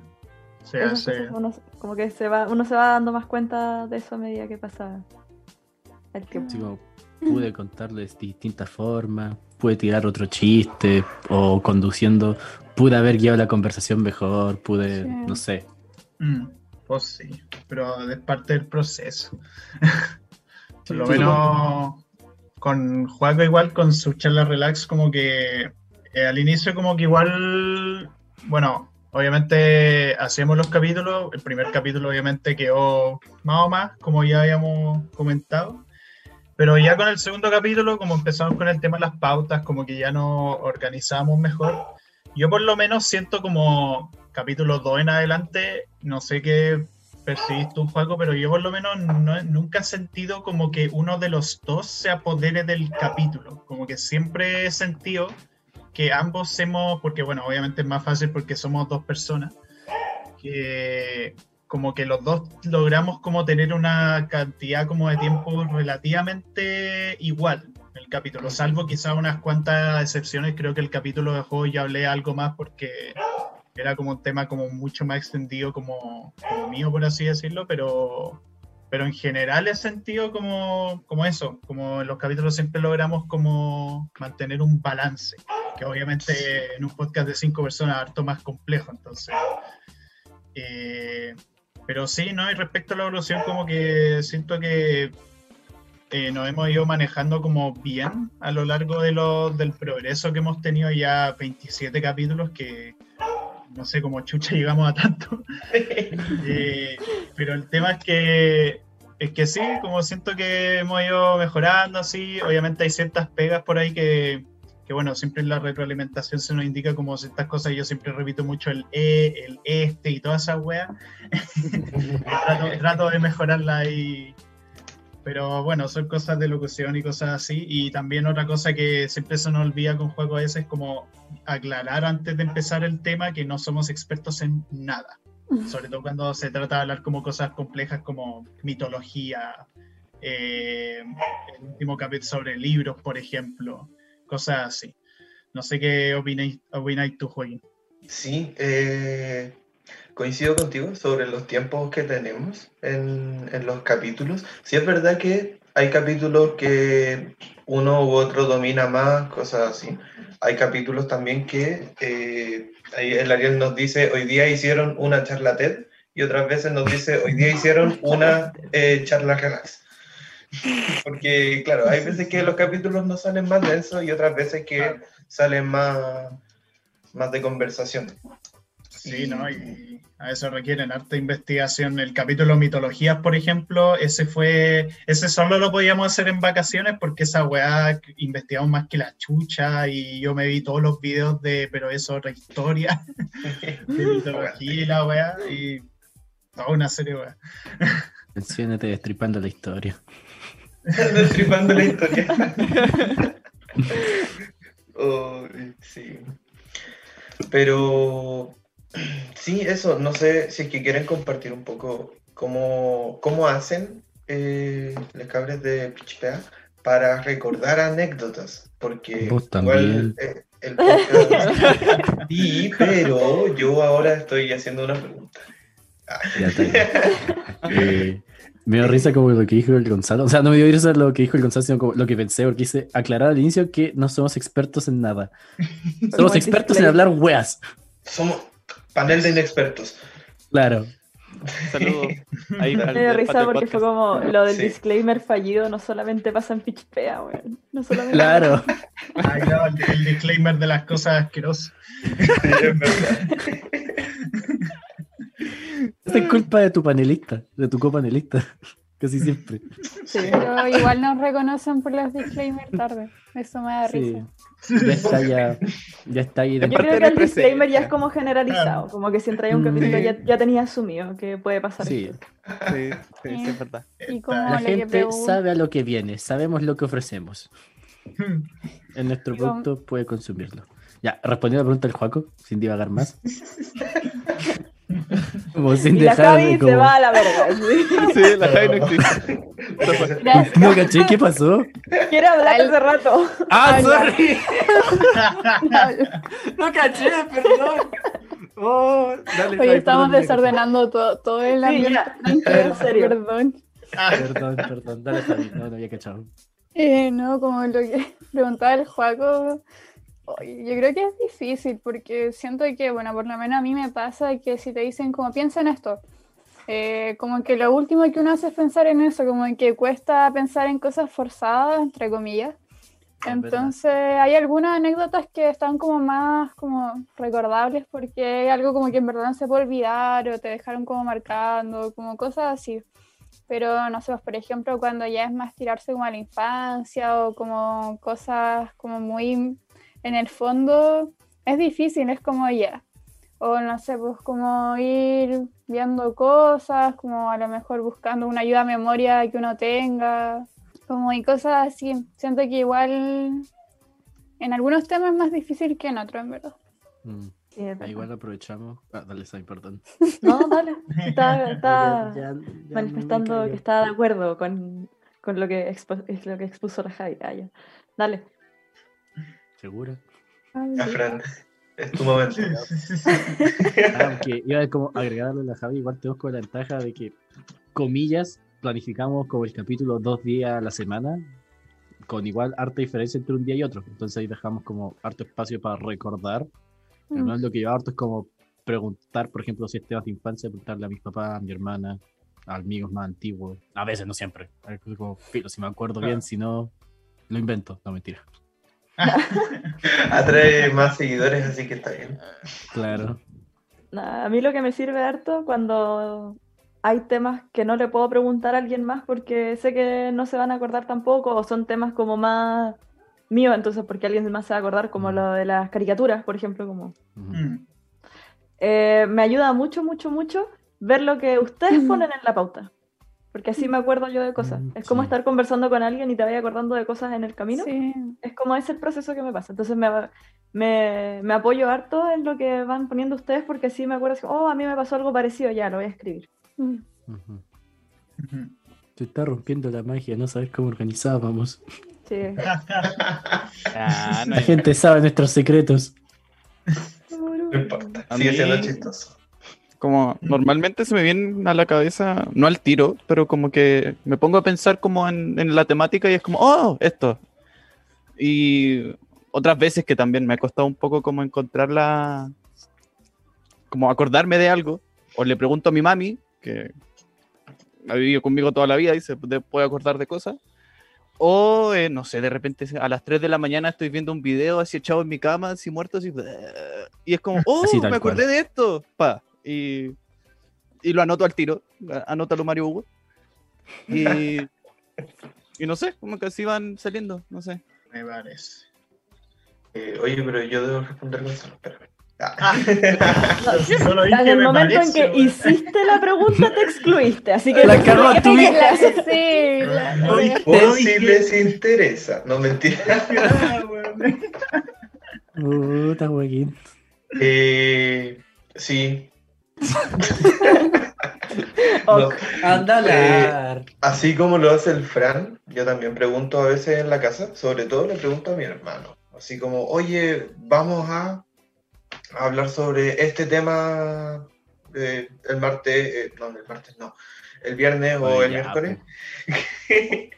se esas hace. cosas uno, como que se va, uno se va dando más cuenta de eso a medida que pasa el tiempo. Sí, como pude contarlo de distintas formas, pude tirar otro chiste o conduciendo, pude haber guiado la conversación mejor, pude, Sí. no sé. Mm, pues sí, pero es parte del proceso. Por lo menos con Juaco igual, con su charla relax, como que eh, al inicio como que igual, bueno, obviamente hacíamos los capítulos, el primer capítulo obviamente quedó más o más, como ya habíamos comentado, pero ya con el segundo capítulo, como empezamos con el tema de las pautas, como que ya nos organizamos mejor, yo por lo menos siento como capítulo 2 en adelante, no sé qué percibís tú, Juaco, pero yo por lo menos no- nunca he sentido como que uno de los dos se apodere del capítulo. Como que siempre he sentido que ambos hemos, porque bueno, obviamente es más fácil porque somos dos personas, que como que los dos logramos como tener una cantidad como de tiempo relativamente igual en el capítulo, salvo quizás unas cuantas excepciones, creo que el capítulo de juego ya hablé algo más porque era como un tema como mucho más extendido como, como mío, por así decirlo, pero, pero en general he sentido como, como eso, como en los capítulos siempre logramos como mantener un balance, que obviamente en un podcast de cinco personas es harto más complejo, entonces... eh, pero sí, ¿no? Y respecto a la evolución, como que siento que eh, nos hemos ido manejando como bien a lo largo de lo- del progreso que hemos tenido ya 27 capítulos, que no sé cómo chucha llegamos a tanto. Eh, pero el tema es que es que sí, como siento que hemos ido mejorando así, obviamente hay ciertas pegas por ahí que, que bueno, siempre en la retroalimentación se nos indica como ciertas cosas, yo siempre repito mucho el e, el este y todas esas weas. trato, trato de mejorarla ahí. Pero bueno, son cosas de locución y cosas así. Y también otra cosa que siempre se nos olvida con juegos a veces es como aclarar antes de empezar el tema que no somos expertos en nada. Sobre todo cuando se trata de hablar como cosas complejas como mitología, eh, el último capítulo sobre libros, por ejemplo, cosas así. No sé qué opináis, tú, Joaquín. Sí, eh, coincido contigo sobre los tiempos que tenemos en, en los capítulos. Sí es verdad que hay capítulos que uno u otro domina más, cosas así. Hay capítulos también que eh, el Ariel nos dice, hoy día hicieron una charla TED y otras veces nos dice, hoy día hicieron una eh, charla relax. Porque, claro, hay veces que los capítulos no salen más densos y otras veces que salen más, más de conversación. Sí, ¿no? Y a eso requieren harta investigación. El capítulo mitologías, por ejemplo, ese fue, ese solo lo podíamos hacer en vacaciones porque esa weá investigamos más que la chucha y yo me vi todos los videos de, pero es otra historia, de mitología y la weá, y toda una serie weá. Menciónate destripando la historia. Destripando la historia. Oh, sí. Pero sí, eso, no sé si es que quieren compartir un poco cómo, cómo hacen eh, los cabres de Pichipea para recordar anécdotas. Porque Vos igual también. eh, el podcast. Sí, pero yo ahora estoy haciendo una pregunta. Ah. Ya está. Eh, me dio risa como lo que dijo el Gonzalo. O sea, no me dio risa lo que dijo el Gonzalo, sino como lo que pensé, porque hice aclarar al inicio que no somos expertos en nada. Somos expertos en disclaimer. hablar weas. Somos panel de inexpertos. Claro. Saludos. Ahí Me dio risa porque fue como lo del Sí. disclaimer fallido no solamente pasa en Pitchpea, weón. No solamente Claro. Ah, claro, el, el disclaimer de las cosas asquerosas. Sí, es verdad. Esta es culpa de tu panelista, de tu copanelista. Casi siempre. Sí. Pero igual nos reconocen por los disclaimers tarde. Eso me da Sí. risa. Ya está ya. Ya está ahí de Yo creo que el la disclaimer ya es como generalizado, como que si entra un capítulo ya, ya tenía asumido que puede pasar Sí. esto. Sí, sí, sí, es verdad. Y como La gente pregunto, sabe a lo que viene, sabemos lo que ofrecemos. En nuestro Digo- producto puede consumirlo. Ya, respondiendo a la pregunta del Juaco, sin divagar más. como sin Y la Javi se va a la verga. ¿sí? Sí, la Javi no existe. No caché, ¿qué pasó? Quiere hablar hace rato. ¡Ah, Ay, sorry! no caché, perdón. Oh, dale, Hoy Javi, estamos perdón, desordenando todo, todo el Sí, ambiente. En serio. Perdón. Perdón, perdón, dale, Javi. No, no había cachado. Eh, no, como lo que preguntaba el Juaco, yo creo que es difícil porque siento que, bueno, por lo menos a mí me pasa que si te dicen como piensa en esto, eh, como que lo último que uno hace es pensar en eso, como que cuesta pensar en cosas forzadas, entre comillas. Es Entonces hay algunas anécdotas que están como más como recordables porque hay algo como que en verdad no se puede olvidar o te dejaron como marcando, como cosas así. Pero no sé, pues, por ejemplo, cuando ya es más tirarse como a la infancia o como cosas como muy en el fondo, es difícil, es como ya. O no sé, pues como ir viendo cosas, como a lo mejor buscando una ayuda a memoria que uno tenga, como y cosas así. Siento que igual en algunos temas es más difícil que en otros, en verdad. Mm. Sí, es verdad. Igual aprovechamos. Ah, dale, Sai, perdón. No, dale. Está, está Ya- ya- ya me manifestando que está de acuerdo con, con lo, que expo- es lo que expuso la Javi. Ah, ya. Dale. ¿Segura? Ya, Fran, es tu momento. Ah, porque iba a como agregarle a la Javi, igual tenemos con la ventaja de que, comillas, planificamos como el capítulo dos días a la semana, con igual harta diferencia entre un día y otro. Entonces ahí dejamos como harto espacio para recordar. Al Mm. lo que yo harto es como preguntar, por ejemplo, si es temas de infancia, preguntarle a mis papás, a mi hermana, a amigos más antiguos. A veces, no siempre. A ver, Como, filo, si me acuerdo bien, si no, lo invento. No, mentira. Atrae más seguidores, así que está bien. Claro. Nah, A mí lo que me sirve harto cuando hay temas que no le puedo preguntar a alguien más porque sé que no se van a acordar tampoco o son temas como más míos, entonces porque alguien más se va a acordar como Mm. lo de las caricaturas, por ejemplo, como. Mm. Eh, me ayuda mucho, mucho, mucho ver lo que ustedes Ujú. ponen en la pauta. Porque así me acuerdo yo de cosas. Mm, Es como sí. estar conversando con alguien y te vaya acordando de cosas en el camino. Sí. Es como ese el proceso que me pasa. Entonces me, me, me apoyo harto en lo que van poniendo ustedes porque así me acuerdo, así, oh, a mí me pasó algo parecido, ya, lo voy a escribir. Mm. Se está rompiendo la magia, no sabes cómo organizábamos. Sí. Ah, no La gente sabe nuestros secretos. No importa, sigue siendo chistoso. Como normalmente se me viene a la cabeza, no al tiro, pero como que me pongo a pensar como en, en la temática y es como, oh, esto. Y otras veces que también me ha costado un poco como encontrarla, como acordarme de algo, o le pregunto a mi mami, que ha vivido conmigo toda la vida y se puede acordar de cosas. O, eh, no sé, de repente a las 3 de la mañana estoy viendo un video así echado en mi cama, así muerto, así. Y es como, oh, me acordé cual. de esto. Pa. Y, y lo anoto al tiro. Anótalo Mario Hugo. Y, y no sé, como que así van saliendo, no sé. Me parece. Eh, oye, pero yo debo responder Gonzalo, espérame. Ah. Solo dije, En el me momento en que hiciste la pregunta te excluiste, así que... La cagó ¿qué tu te- hija. Sí, la- No la- dije- Por si les interesa, no mentira. Ah. Puta. Eh, sí. Eh. Así como lo hace el Fran, yo también pregunto a veces en la casa, sobre todo le pregunto a mi hermano, así como, oye, vamos a hablar sobre este tema eh, el martes, eh, no, el martes no, el viernes o Oye, el miércoles.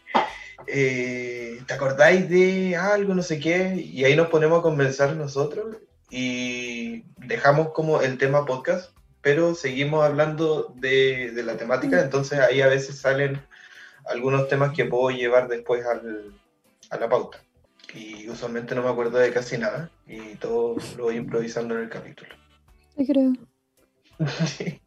Eh, ¿Te acordáis de algo, no sé qué? Y ahí nos ponemos a conversar nosotros y dejamos como el tema podcast, pero seguimos hablando de, de la temática, entonces ahí a veces salen algunos temas que puedo llevar después al- a la pauta. Y usualmente no me acuerdo de casi nada y todo lo voy improvisando en el capítulo. Te creo.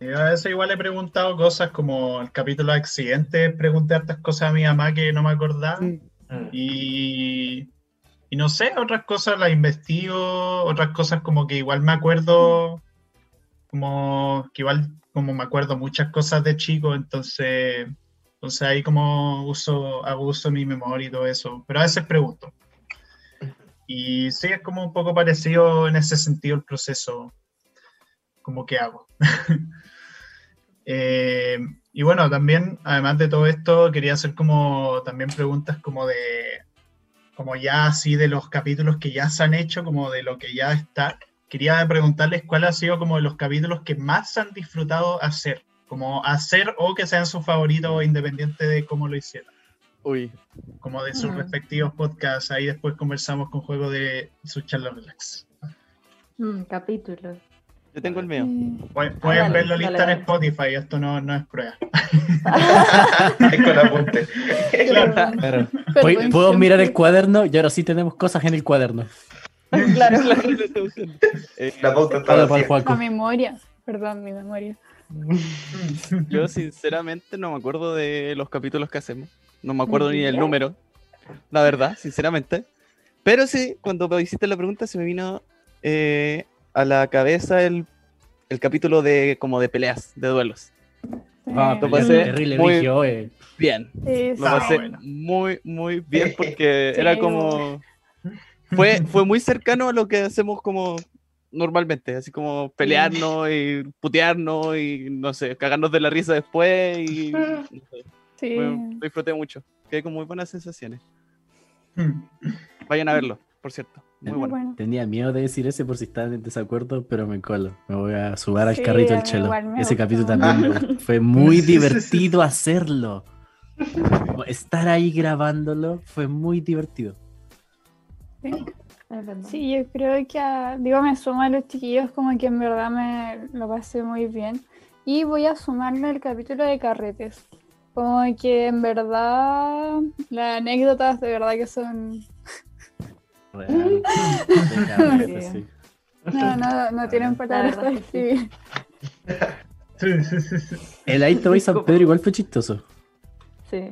Yo a veces igual he preguntado cosas como el capítulo de accidentes, pregunté hartas cosas a mi mamá que no me acordaba. Mm. Y, y no sé, otras cosas las investigo, otras cosas como que igual me acuerdo, como que igual como me acuerdo muchas cosas de chico, entonces, entonces ahí como uso, hago uso de mi memoria y todo eso, pero a veces pregunto. Y sí, es como un poco parecido en ese sentido el proceso, como que hago. Eh, y bueno, también, además de todo esto, quería hacer como también preguntas como de, como ya así de los capítulos que ya se han hecho, como de lo que ya está. Quería preguntarles cuál ha sido como de los capítulos que más han disfrutado hacer, como hacer o que sean sus favoritos independiente de cómo lo hicieron. Uy, como de sus Mm. respectivos podcasts. Ahí después conversamos con juego de su charla relax. Mm, capítulos. yo tengo el mío. Eh, Pueden, pueden dale, verlo dale, lista en. Spotify, esto no, no es prueba. Es con apunte. Claro. Puedo- mirar el cuaderno y ahora sí tenemos cosas en el cuaderno. claro. Eh, La pauta está Para, para el vacía. La memoria. Perdón, mi memoria. yo sinceramente no me acuerdo de los capítulos que hacemos. No me acuerdo ni del número. La verdad, sinceramente. Pero sí, cuando me hiciste la pregunta se me vino eh, a la cabeza el, el capítulo de como de peleas, de duelos. Vamos a Lo pasé terrible muy- eh. Bien. Sí, Lo Ah, pasé bueno. muy, muy bien porque Sí. era como... Fue, fue muy cercano a lo que hacemos como normalmente, así como pelearnos y putearnos y no sé, cagarnos de la risa después y no sé, sí. lo disfruté mucho. Quedé con muy buenas sensaciones. Vayan a verlo, por cierto. Muy bueno. bueno. Tenía miedo de decir ese por si estaban en desacuerdo, pero me colo. Me voy a subir al Sí, carrito del chelo. Ese gustó. capítulo también me gustó. Fue muy divertido hacerlo. Estar ahí grabándolo fue muy divertido. Es verdad. Sí, yo creo que, a- digo, me sumo a los chiquillos como que en verdad me lo pasé muy bien. Y voy a sumarme el capítulo de carretes. Como que en verdad las anécdotas de verdad que son... Real. Sí. No, no, no tienen palabras La para que sí. El Ahí te voy San Pedro igual fue chistoso. Sí.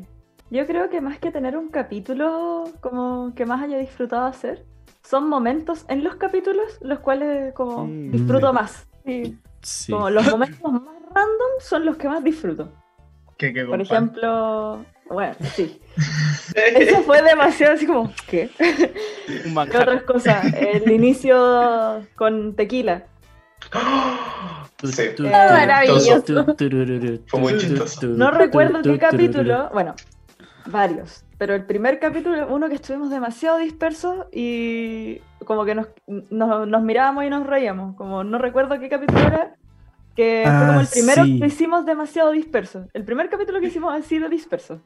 Yo creo que más que tener un capítulo como que más haya disfrutado hacer, son momentos en los capítulos los cuales como Mm. disfruto más. Sí. Sí. Como los momentos más random son los que más disfruto. Que, que Por ejemplo, bueno, sí. Eso fue demasiado así como, ¿qué? Un ¿Qué otras cosas? El inicio con tequila. Sí. Ah, maravilloso. Fue muy chistoso. No recuerdo qué capítulo, bueno, varios, pero el primer capítulo, uno que estuvimos demasiado dispersos y como que nos, nos, nos mirábamos y nos reíamos, como no recuerdo qué capítulo era, que fue como Ah, el primero sí. que hicimos demasiado disperso, el primer capítulo que hicimos así de disperso.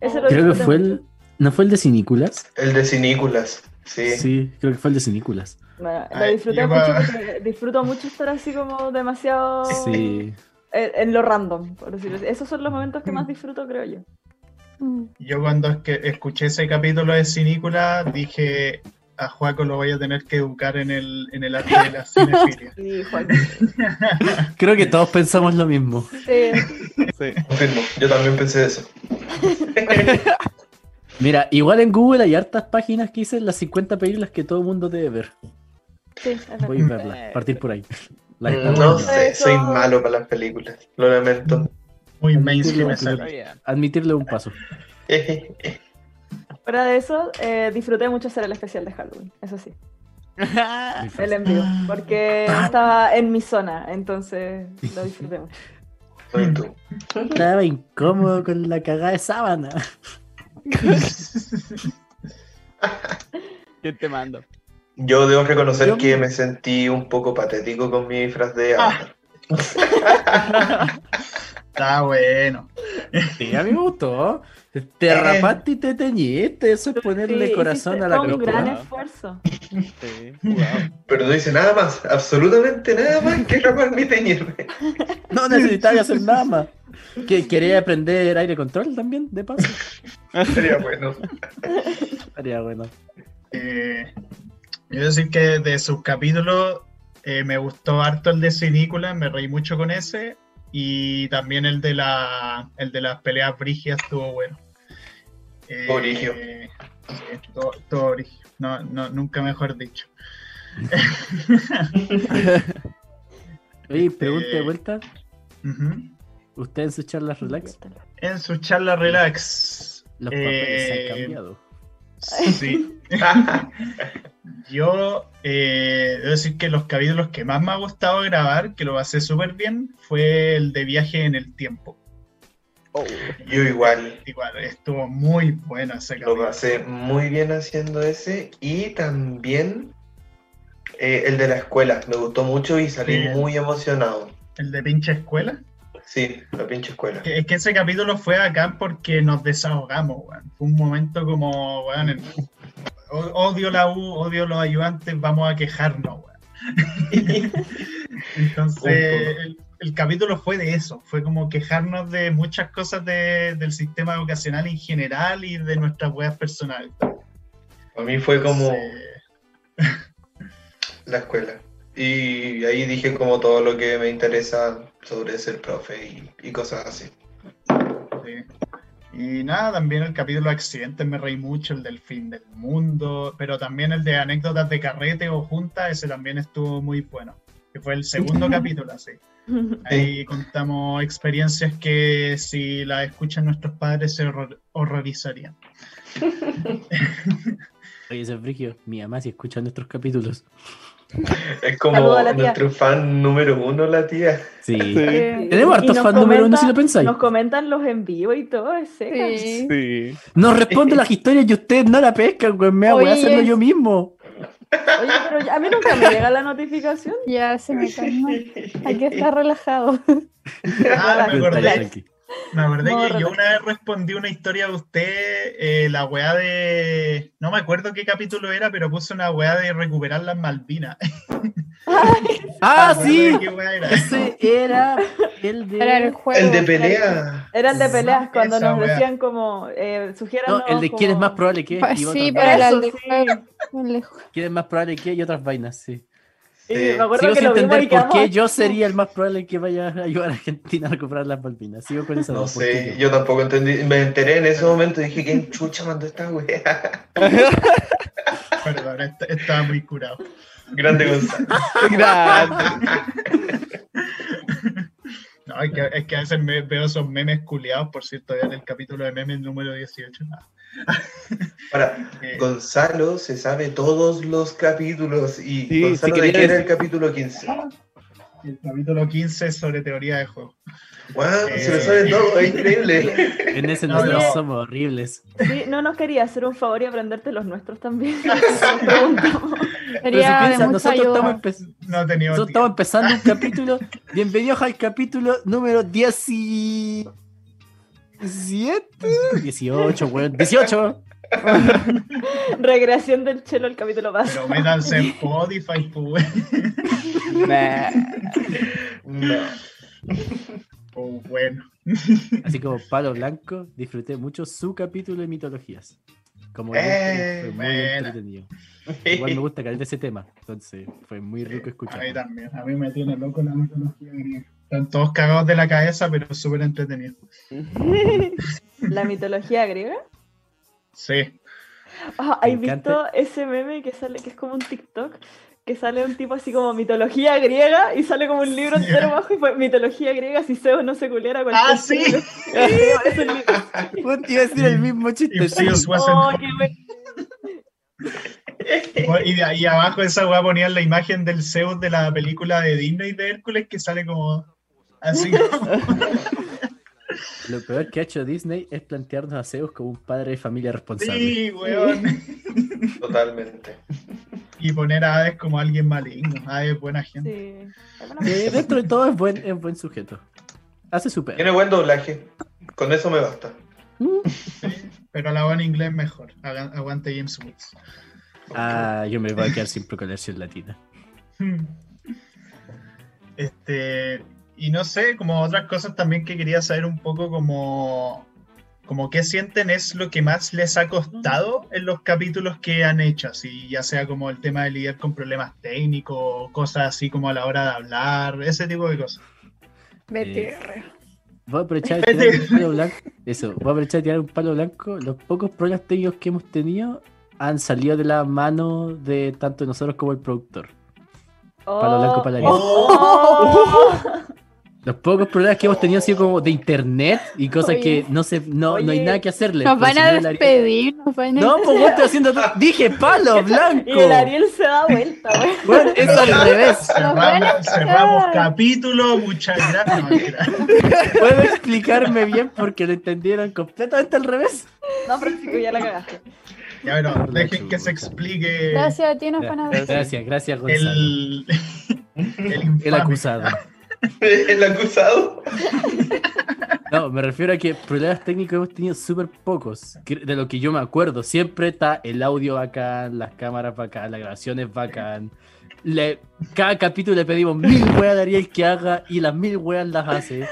Ese lo Creo que fue mucho. el. ¿No fue el de Cinículas? El de Cinículas. Sí. Sí, creo que fue el de Cinículas. Bueno, lo Ay, disfruté yo mucho pa- porque disfruto mucho estar así como demasiado Sí. en, en lo random, por decirlo así. Esos son los momentos que más disfruto, creo yo. Mm. Yo cuando es que escuché ese capítulo de Cinícula dije a Juaco lo voy a tener que educar en el, en el arte de la cinefilia. Creo que todos pensamos lo mismo. Sí, Sí. Confirmo. Yo también pensé eso. Mira, igual en Google hay hartas páginas que dicen las 50 películas que todo mundo debe ver. sí. Voy a verlas, partir por ahí. No sé, soy malo para las películas. Lo lamento. Muy mainstream. Admitirle un paso. Fuera de eso, eh, disfruté mucho hacer el especial de Halloween, eso sí, el en vivo, porque estaba en mi zona, entonces lo disfruté mucho. Estaba incómodo con la cagada de sábana. ¿Quién te mando? Yo debo reconocer Yo- que me sentí un poco patético con mi disfraz de Ah. Está bueno. Sí, a mí me gustó. Te Eh. rapaste y te teñiste. Eso es ponerle Sí, corazón a la un gran esfuerzo. Sí, jugado. Pero no dice nada más, absolutamente nada más que raparme y teñirme. No necesitaba hacer nada más. ¿Que, ¿Quería aprender aire control también, de paso? Sería bueno. Estaría bueno. Eh, yo decir que de sus capítulos eh, me gustó harto el de Cinícula, me reí mucho con ese. Y también el de la el de las peleas brigias estuvo bueno. Eh, Todo sí, todo, todo brigio. No, no, nunca mejor dicho. Oye, pregunta de vuelta. ¿Usted en sus charlas relax? En su charla relax. Los papeles se eh, han cambiado. Sí. Yo eh, debo decir que los capítulos que más me ha gustado grabar, que lo pasé súper bien, fue el de viaje en el tiempo. Yo igual Igual, estuvo muy bueno ese lo capítulo. pasé muy bien haciendo ese y también eh, el de la escuela. Me gustó mucho y salí Sí. muy emocionado. El de pinche escuela. Sí, la pinche escuela. Es que ese capítulo fue acá porque nos desahogamos, weón. Fue un momento como, weón, el- odio la U, odio los ayudantes, vamos a quejarnos, weón. Entonces, el, el capítulo fue de eso, fue como quejarnos de muchas cosas de- del sistema educacional en general y de nuestras weas personales. A mí fue como Entonces, la escuela. Y ahí dije como todo lo que me interesa sobre ser profe y, y cosas así. Sí. Y nada, también el capítulo de accidentes me reí mucho, el del fin del mundo, pero también el de anécdotas de carrete o junta, ese también estuvo muy bueno, que fue el segundo capítulo, así. Ahí contamos experiencias que si las escuchan nuestros padres se horror- horrorizarían. Oye, ese es. Mi mamá si escucha nuestros capítulos. Es como nuestro fan número uno, la tía. Sí. Sí. Tenemos hartos fans número uno si lo comentan- pensáis. Nos comentan los en vivo y todo, es seca. Sí. Sí. Nos responde las historias y ustedes no la pescan, güey. Me voy a hacerlo es- yo mismo. Oye, pero ya- a mí nunca me llega la notificación. Ya se me calmó. Hay que estar relajado. Ah, me acordé. Me acordé No, que yo una vez respondí una historia de usted, eh, la weá de... No me acuerdo qué capítulo era, pero puse una weá de recuperar las Malvinas. Ah, sí. qué weá era. Ese era el de. Era el juego. El de pelea. Era el de peleas, cuando Esa nos decían como, eh, No, el de quién es más probable que. Sí, pero era el de. ¿Quién es más probable que y otras vainas? Sí. Sí. me acuerdo Sigo que sin lo vimos y entender por qué yo sería el más probable que vaya a ayudar a Argentina a recuperar las Malvinas. Sigo con esa No duda, ¿por qué sé, yo tampoco entendí. Me enteré en ese momento y dije, ¿quién chucha mandó esta wea? Perdón, est- estaba muy curado. Grande Gonzalo. Grande. No, es que, es que a veces me veo esos memes culiados, por cierto, ya en el capítulo de memes número 18. Ah, Ahora, eh, Gonzalo se sabe todos los capítulos y Sí, Gonzalo sí de quería qué era el capítulo 15. el capítulo 15 es sobre teoría de juego. Wow, se lo Eh. sabe todo, es increíble. En ese No, nosotros no. somos horribles. Sí, no nos quería hacer un favor y aprenderte los nuestros también. Si piensas, nosotros estamos, empe- No nosotros estamos empezando un capítulo. Bienvenidos al capítulo número 10 y... 17, 18, weón. 18. Recreación del chelo el capítulo pasado. Pero métanse en Spotify, pues. Nah. No. Pues bueno. Así como Palo Blanco, disfruté mucho su capítulo de mitologías. Como Eh, fue muy buena. entretenido. Igual me gusta caer de ese tema, entonces fue muy rico A mí también. A mí me tiene loco la mitología griega. Están todos cagados de la cabeza, pero súper entretenidos. ¿La mitología griega? Sí. Ah, ¿Has visto ese meme que sale, que es como un TikTok? Que sale un tipo así como mitología griega y sale como un libro entero Ya. abajo y fue mitología griega si Zeus no se culiera cualquier Ah, sí. siglo". Es el libro. Iba a decir el mismo chiste. Oh. Y de ahí abajo esa weá ponían la imagen del Zeus de la película de Disney de Hércules que sale como así. como- Lo peor que ha hecho Disney es plantearnos a Zeus como un padre de familia responsable. Sí, weón. Totalmente. Y poner a Hades como alguien maligno. Hades es buena gente. Sí. Eh, dentro de todo es buen, es buen sujeto. Hace su pega. Tiene buen doblaje. Con eso me basta. Sí, Pero la voz en inglés mejor. Aguante James Woods. Ah, yo me voy a quedar siempre con la versión latina. Este, y no sé, como otras cosas también que quería saber un poco como, como qué sienten es lo que más les ha costado en los capítulos que han hecho, así ya sea como el tema de lidiar con problemas técnicos, cosas así como a la hora de hablar, ese tipo de cosas. BTR. Voy a aprovechar de tirar un palo blanco. Eso, voy a aprovechar de tirar un palo blanco. Los pocos problemas técnicos que hemos tenido han salido de la mano de tanto nosotros como el productor. Palo blanco para la Oh. Los pocos problemas que hemos tenido han sido como de internet y cosas Oye. que no se, no, no hay nada que hacerle. Nos van a despedir. Nos van a No, pues vos estoy haciendo. todo- Dije palo blanco. Y el Ariel se da vuelta, güey. Bueno, es al revés. Cerramos, cerramos capítulo, muchas gracias. Puedo explicarme bien porque lo entendieron completamente al revés. No, pero sí que ya la cagaste. Ya, bueno, dejen que se explique Gracias a ti nos van a despedir. Gracias, gracias, Gonzalo. el, el, acusado. El acusado. No, me refiero a que problemas técnicos hemos tenido súper pocos. De lo que yo me acuerdo. Siempre está el audio bacán, las cámaras bacán, las grabaciones bacán. Le, cada capítulo le pedimos mil weas a Ariel que haga y las mil weas las hace.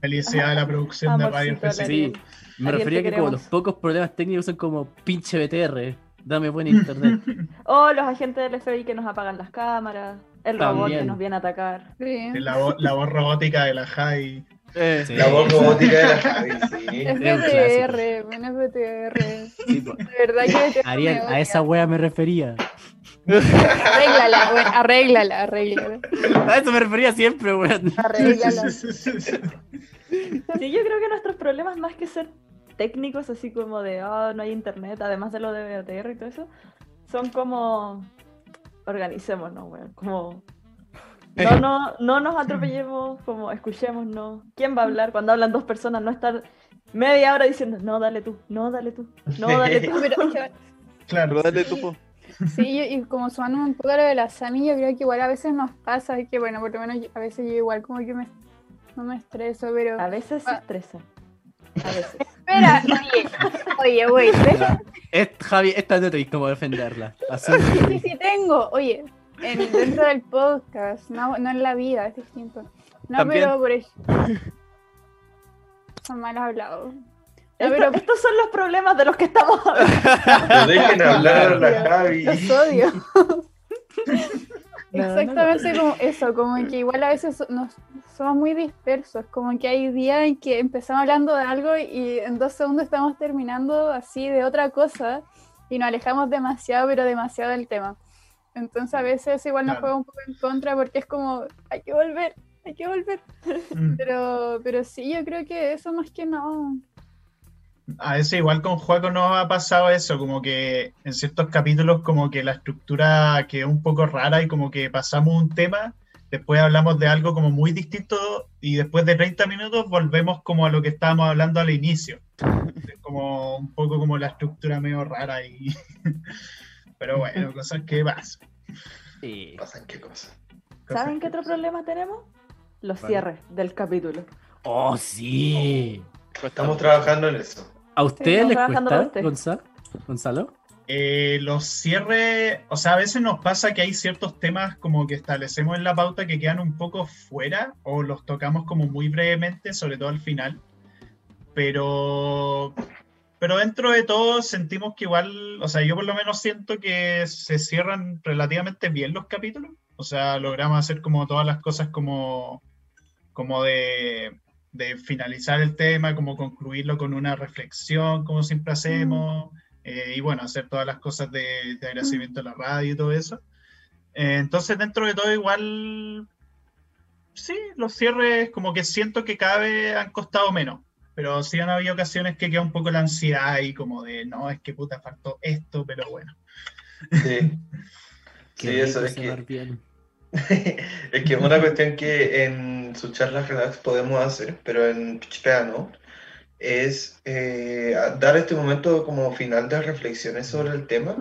Felicidad a la producción de Radio Amorcito, F5. Ariel. Sí, me refería a que como los pocos problemas técnicos son como pinche BTR. Dame buen internet. O los agentes del FBI que nos apagan las cámaras. El robot que nos viene a atacar. Sí. La, vo- la voz robótica de la Jai. Eh, Sí. La voz robótica de la Javi, sí. FTR, buen FTR. Sí, po. De verdad que Ariel, a esa wea me refería. Arréglala, bueno, arréglala, arréglala. A eso me refería siempre, weón. Arréglala. Sí, yo creo que nuestros problemas, más que ser técnicos, así como de, oh, no hay internet, además de lo de BTR y todo eso, son como, organicémonos, weón, como, no, no, no nos atropellemos, como, escuchémonos. ¿Quién va a hablar cuando hablan dos personas? No estar media hora diciendo, no, dale tú, no, dale tú, no, dale tú. Es Claro. dale tú, po. sí, y y como sumando un poco a lo de la Sami, yo creo que igual a veces nos pasa que, bueno, por lo menos yo- a veces yo igual como que me, no me estreso, pero... A veces se estresa. A veces. Espera, oye, oye, güey, Es- Javi, esta no tenéis cómo defenderla. Así sí, sí, sí tengo, oye, en, dentro del podcast, no, no en la vida, es distinto. No, También. pero por ejemplo... Son mal hablados. No, Esto- pero estos son los problemas de los que estamos hablando. No dejen hablar a la Javi. los odio. Exactamente como eso, como que igual a veces nos, somos muy dispersos, como que hay días en que empezamos hablando de algo y en dos segundos estamos terminando así de otra cosa y nos alejamos demasiado, pero demasiado del tema. Entonces a veces igual nos Claro. juega un poco en contra porque es como, hay que volver, hay que volver. Mm. Pero, pero sí, yo creo que eso más que no. A veces igual con Juaco nos ha pasado eso, como que en ciertos capítulos como que la estructura quedó un poco rara y como que pasamos un tema, después hablamos de algo como muy distinto y después de 30 minutos volvemos como a lo que estábamos hablando al inicio. Es como un poco como la estructura medio rara y... Pero bueno, cosas que pasan. Sí. Pasan qué cosa. cosas ¿Saben qué otro problema tenemos? Los Vale. cierres del capítulo. Oh, sí. Estamos trabajando en eso. ¿A ustedes les cuesta? Gonzalo? Eh, los cierres, o sea, a veces nos pasa que hay ciertos temas como que establecemos en la pauta que quedan un poco fuera o los tocamos como muy brevemente, sobre todo al final. Pero, pero dentro de todo sentimos que igual, o sea, yo por lo menos siento que se cierran relativamente bien los capítulos. O sea, logramos hacer como todas las cosas como, como de, de finalizar el tema, como concluirlo con una reflexión, como siempre hacemos. Eh, y bueno, hacer todas las cosas de, de agradecimiento a la radio y todo eso. Eh, entonces, dentro de todo, igual, sí, los cierres como que siento que cada vez han costado menos, pero sí han habido ocasiones que queda un poco la ansiedad y como de, no, es que puta, faltó esto, pero bueno. Sí. Eso es que- bien. es que es una cuestión que en sus charlas relax podemos hacer, pero en Pichpea no, es eh, dar este momento como final de reflexiones sobre el tema,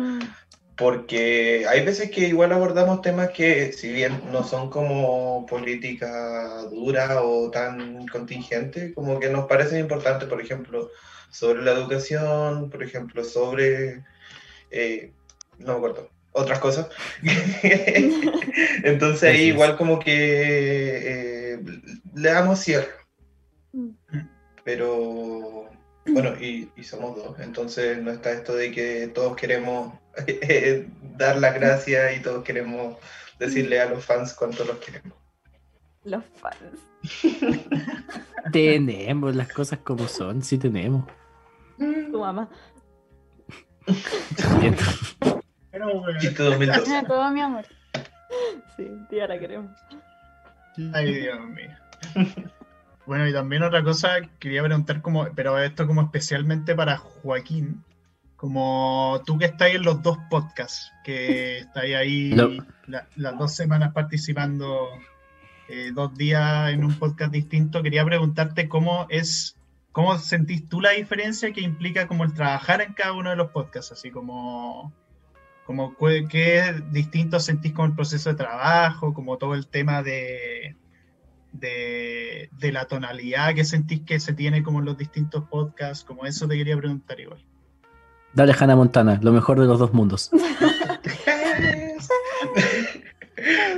porque hay veces que igual abordamos temas que, si bien no son como política dura o tan contingente, como que nos parecen importantes, por ejemplo, sobre la educación, por ejemplo, sobre, eh, no me acuerdo, otras cosas. Entonces ahí igual como que eh, le damos cierre. Mm. Pero bueno, y, y somos dos, entonces no está esto de que todos queremos eh, dar las gracias y todos queremos decirle a los fans cuánto los queremos. Los fans. Tenemos las cosas como son, sí tenemos. Tu mamá. Bien. Pero bueno, Chiste 2012. Mira, todo mi amor. Sí, tía, la queremos. ay Dios mío. Bueno, y también otra cosa, quería preguntar como, pero esto como especialmente para Joaquín, como tú que estás en los dos podcasts, que estáis ahí No. la- las dos semanas participando, eh, dos días en un podcast distinto, quería preguntarte cómo es, cómo sentís tú la diferencia que implica como el trabajar en cada uno de los podcasts, así como, como qué distinto sentís con el proceso de trabajo, como todo el tema de de, de la tonalidad que sentís que se tiene como en los distintos podcasts, como eso te quería preguntar igual. Dale, Hannah Montana, lo mejor de los dos mundos.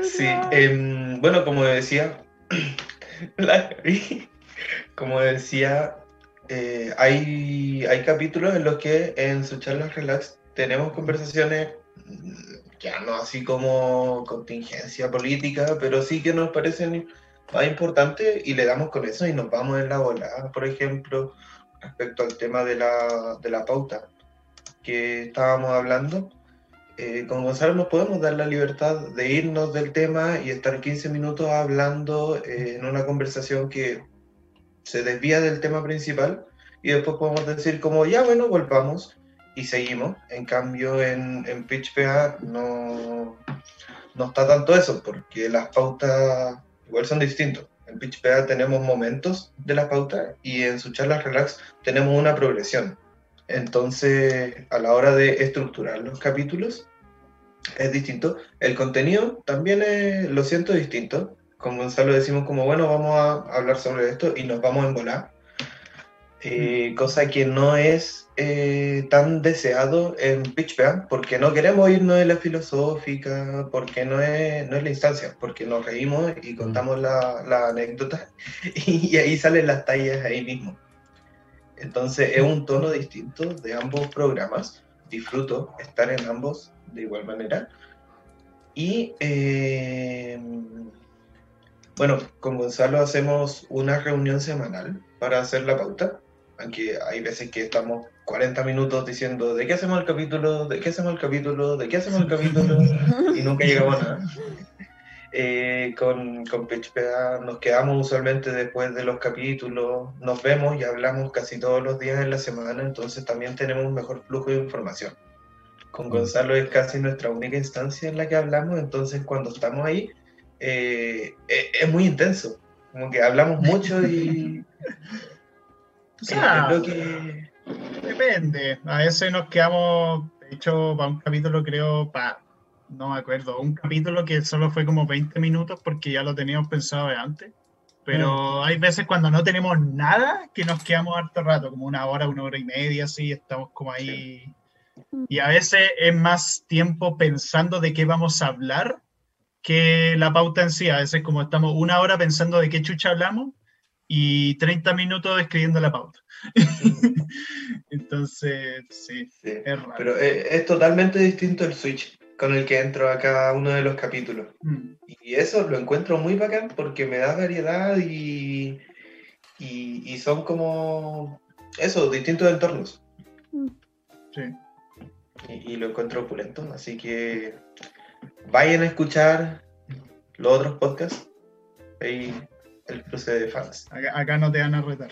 Sí, em, bueno, como decía, como decía, eh, hay, hay capítulos en los que en sus charlas relax tenemos conversaciones, ya no así como contingencia política, pero sí que nos parecen más importantes y le damos con eso y nos vamos en la bola, por ejemplo, respecto al tema de la, de la pauta que estábamos hablando. Eh, con Gonzalo nos podemos dar la libertad de irnos del tema y estar 15 minutos hablando eh, en una conversación que se desvía del tema principal y después podemos decir como ya bueno, volvamos y seguimos. En cambio en, en PitchPA no, no está tanto eso porque las pautas igual son distintos. En PitchPA tenemos momentos de las pautas y en su charla relax tenemos una progresión. Entonces, a la hora de estructurar los capítulos, es distinto. El contenido también es, lo siento distinto. Con Gonzalo decimos como, bueno, vamos a hablar sobre esto y nos vamos a embolar. Eh, cosa que no es eh, tan deseado en PitchPan, porque no queremos irnos de la filosófica, porque no es, no es la instancia, porque nos reímos y contamos la, la anécdota y ahí salen las tallas ahí mismo. Entonces es un tono distinto de ambos programas. Disfruto estar en ambos de igual manera. Y eh, bueno, con Gonzalo hacemos una reunión semanal para hacer la pauta. Aunque hay veces que estamos 40 minutos diciendo de qué hacemos el capítulo, de qué hacemos el capítulo, de qué hacemos el capítulo, y nunca llegamos a nada. Eh, con, con PitchPA nos quedamos usualmente después de los capítulos, nos vemos y hablamos casi todos los días en la semana, entonces también tenemos un mejor flujo de información. Con Gonzalo es casi nuestra única instancia en la que hablamos, entonces cuando estamos ahí eh, es, es muy intenso, como que hablamos mucho y... O sea, eh, creo que... Depende. A veces nos quedamos, de hecho, para un capítulo creo, para, no me acuerdo, un capítulo que solo fue como 20 minutos porque ya lo teníamos pensado de antes. Pero hay veces cuando no tenemos nada que nos quedamos harto rato, como una hora, una hora y media, así, estamos como ahí. Y a veces es más tiempo pensando de qué vamos a hablar que la pauta en sí. A veces como estamos una hora pensando de qué chucha hablamos y 30 minutos escribiendo la pauta. Entonces, sí, Sí, es raro. Pero eh, es totalmente distinto el switch con el que entro a cada uno de los capítulos. Mm. Y eso lo encuentro muy bacán porque me da variedad y, y, y son como eso, distintos entornos. Sí. Y, y lo encuentro opulento. Así que vayan a escuchar los otros podcasts. Ahí el cruce de fans. Acá, acá no te van a retar.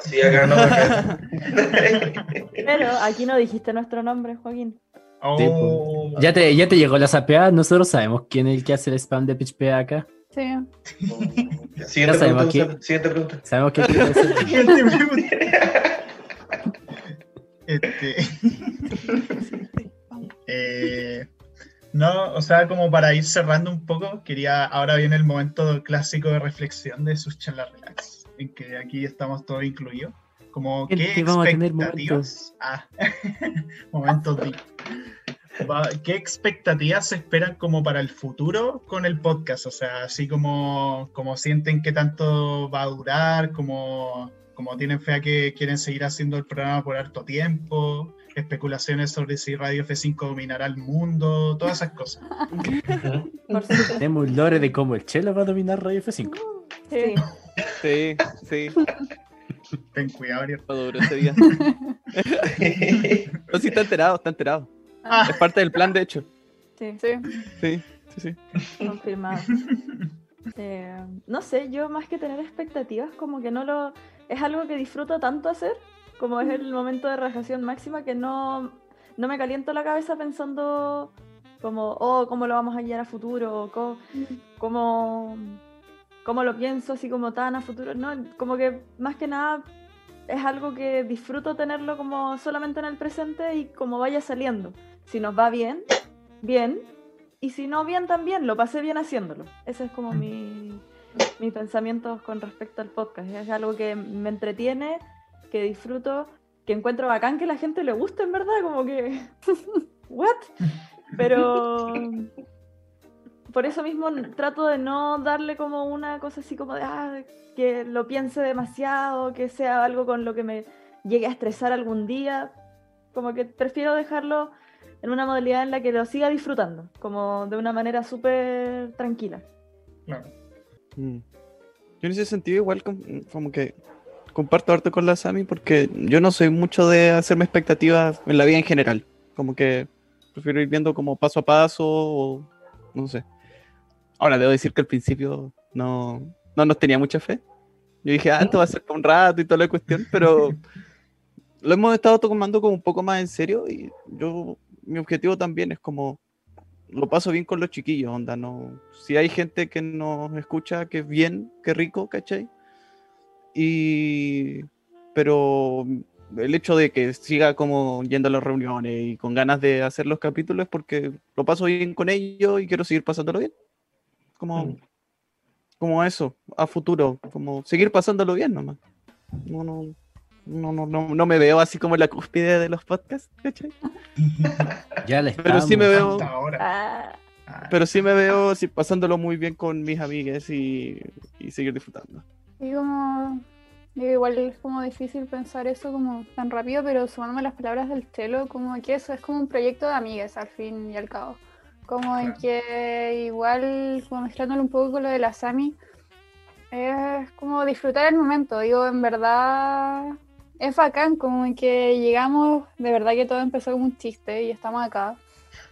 Sí, acá no. acá- Pero aquí no dijiste nuestro nombre, Joaquín. Oh, Ya te, ya te llegó la sapeada, nosotros sabemos quién es el que hace el spam de PitchPA acá. Sí. Siguiente pregunta. Siguiente pregunta. Sabemos Siguiente pregunta. Este, eh, no, o sea, como para ir cerrando un poco, quería, ahora viene el momento clásico de reflexión de sus charlas relax, en que aquí estamos todos incluidos. Como, ¿qué vamos a tener expectativas? Ah, momentos ¿Qué expectativas se esperan como para el futuro con el podcast? O sea, así como, como sienten que tanto va a durar, como, como tienen fe a que quieren seguir haciendo el programa por harto tiempo, especulaciones sobre si Radio F5 dominará el mundo, todas esas cosas. Tenemos lore de cómo el Chelo va a dominar Radio F5. Sí. Sí, sí, Ten cuidado, Ariel. todo duró ese día. No, sí, está enterado, está enterado. Ah. Es parte del plan, de hecho. Sí, Sí. Sí, sí, sí. confirmado. Eh, no sé, yo más que tener expectativas, como que no lo. Es algo que disfruto tanto hacer, como es el momento de relajación máxima, que no, no me caliento la cabeza pensando como, oh, cómo lo vamos a guiar a futuro, o cómo, cómo lo pienso así como tan a futuro. No, como que más que nada es algo que disfruto tenerlo como solamente en el presente y como vaya saliendo. Si nos va bien, bien. Y si no bien también, lo pasé bien haciéndolo. Esa es como mi, mis pensamientos con respecto al podcast. Es algo que me entretiene, que disfruto, que encuentro bacán que la gente le guste, en verdad, como que... ¿What? Pero por eso mismo trato de no darle como una cosa así como de ah, que lo piense demasiado, que sea algo con lo que me llegue a estresar algún día. Como que prefiero dejarlo en una modalidad en la que lo siga disfrutando, como de una manera súper tranquila. Claro. Mm. Yo en ese sentido igual como que comparto harto con la Sami porque yo no soy mucho de hacerme expectativas en la vida en general. Como que prefiero ir viendo como paso a paso o no sé. Ahora debo decir que al principio no, no nos tenía mucha fe. Yo dije, ah, esto va a ser por un rato y toda la cuestión, pero lo hemos estado tomando como un poco más en serio y yo, mi objetivo también es como, lo paso bien con los chiquillos, onda, no, si hay gente que nos escucha, que es bien, que rico, ¿cachai? Y, pero el hecho de que siga como yendo a las reuniones y con ganas de hacer los capítulos es porque lo paso bien con ellos y quiero seguir pasándolo bien. Como, mm. como eso, a futuro, como seguir pasándolo bien nomás. No, no, no, no, no, no me veo así como en la cúspide de los podcasts, ¿cachai? ya le Pero sí me veo. Ah. Pero sí me veo así, pasándolo muy bien con mis amigues y, y seguir disfrutando. Y como igual es como difícil pensar eso como tan rápido, pero sumándome las palabras del Telo, como que eso es como un proyecto de amigas al fin y al cabo. Como en que igual, como mezclándolo un poco con lo de la Sami, es como disfrutar el momento. Digo, en verdad es bacán, como en que llegamos, de verdad que todo empezó como un chiste y estamos acá.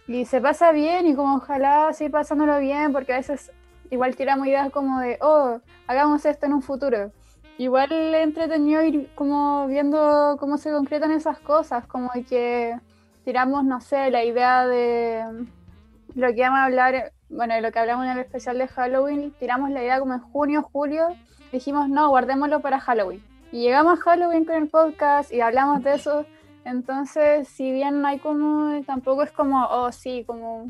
Y se pasa bien y como ojalá siga pasándolo bien, porque a veces igual tiramos ideas como de, oh, hagamos esto en un futuro. Igual entretenido ir como viendo cómo se concretan esas cosas, como que tiramos, no sé, la idea de lo que vamos a hablar, bueno, lo que hablamos en el especial de Halloween, tiramos la idea como en junio, julio, dijimos, no, guardémoslo para Halloween. Y llegamos a Halloween con el podcast y hablamos de eso. Entonces, si bien no hay como, tampoco es como, oh, sí, como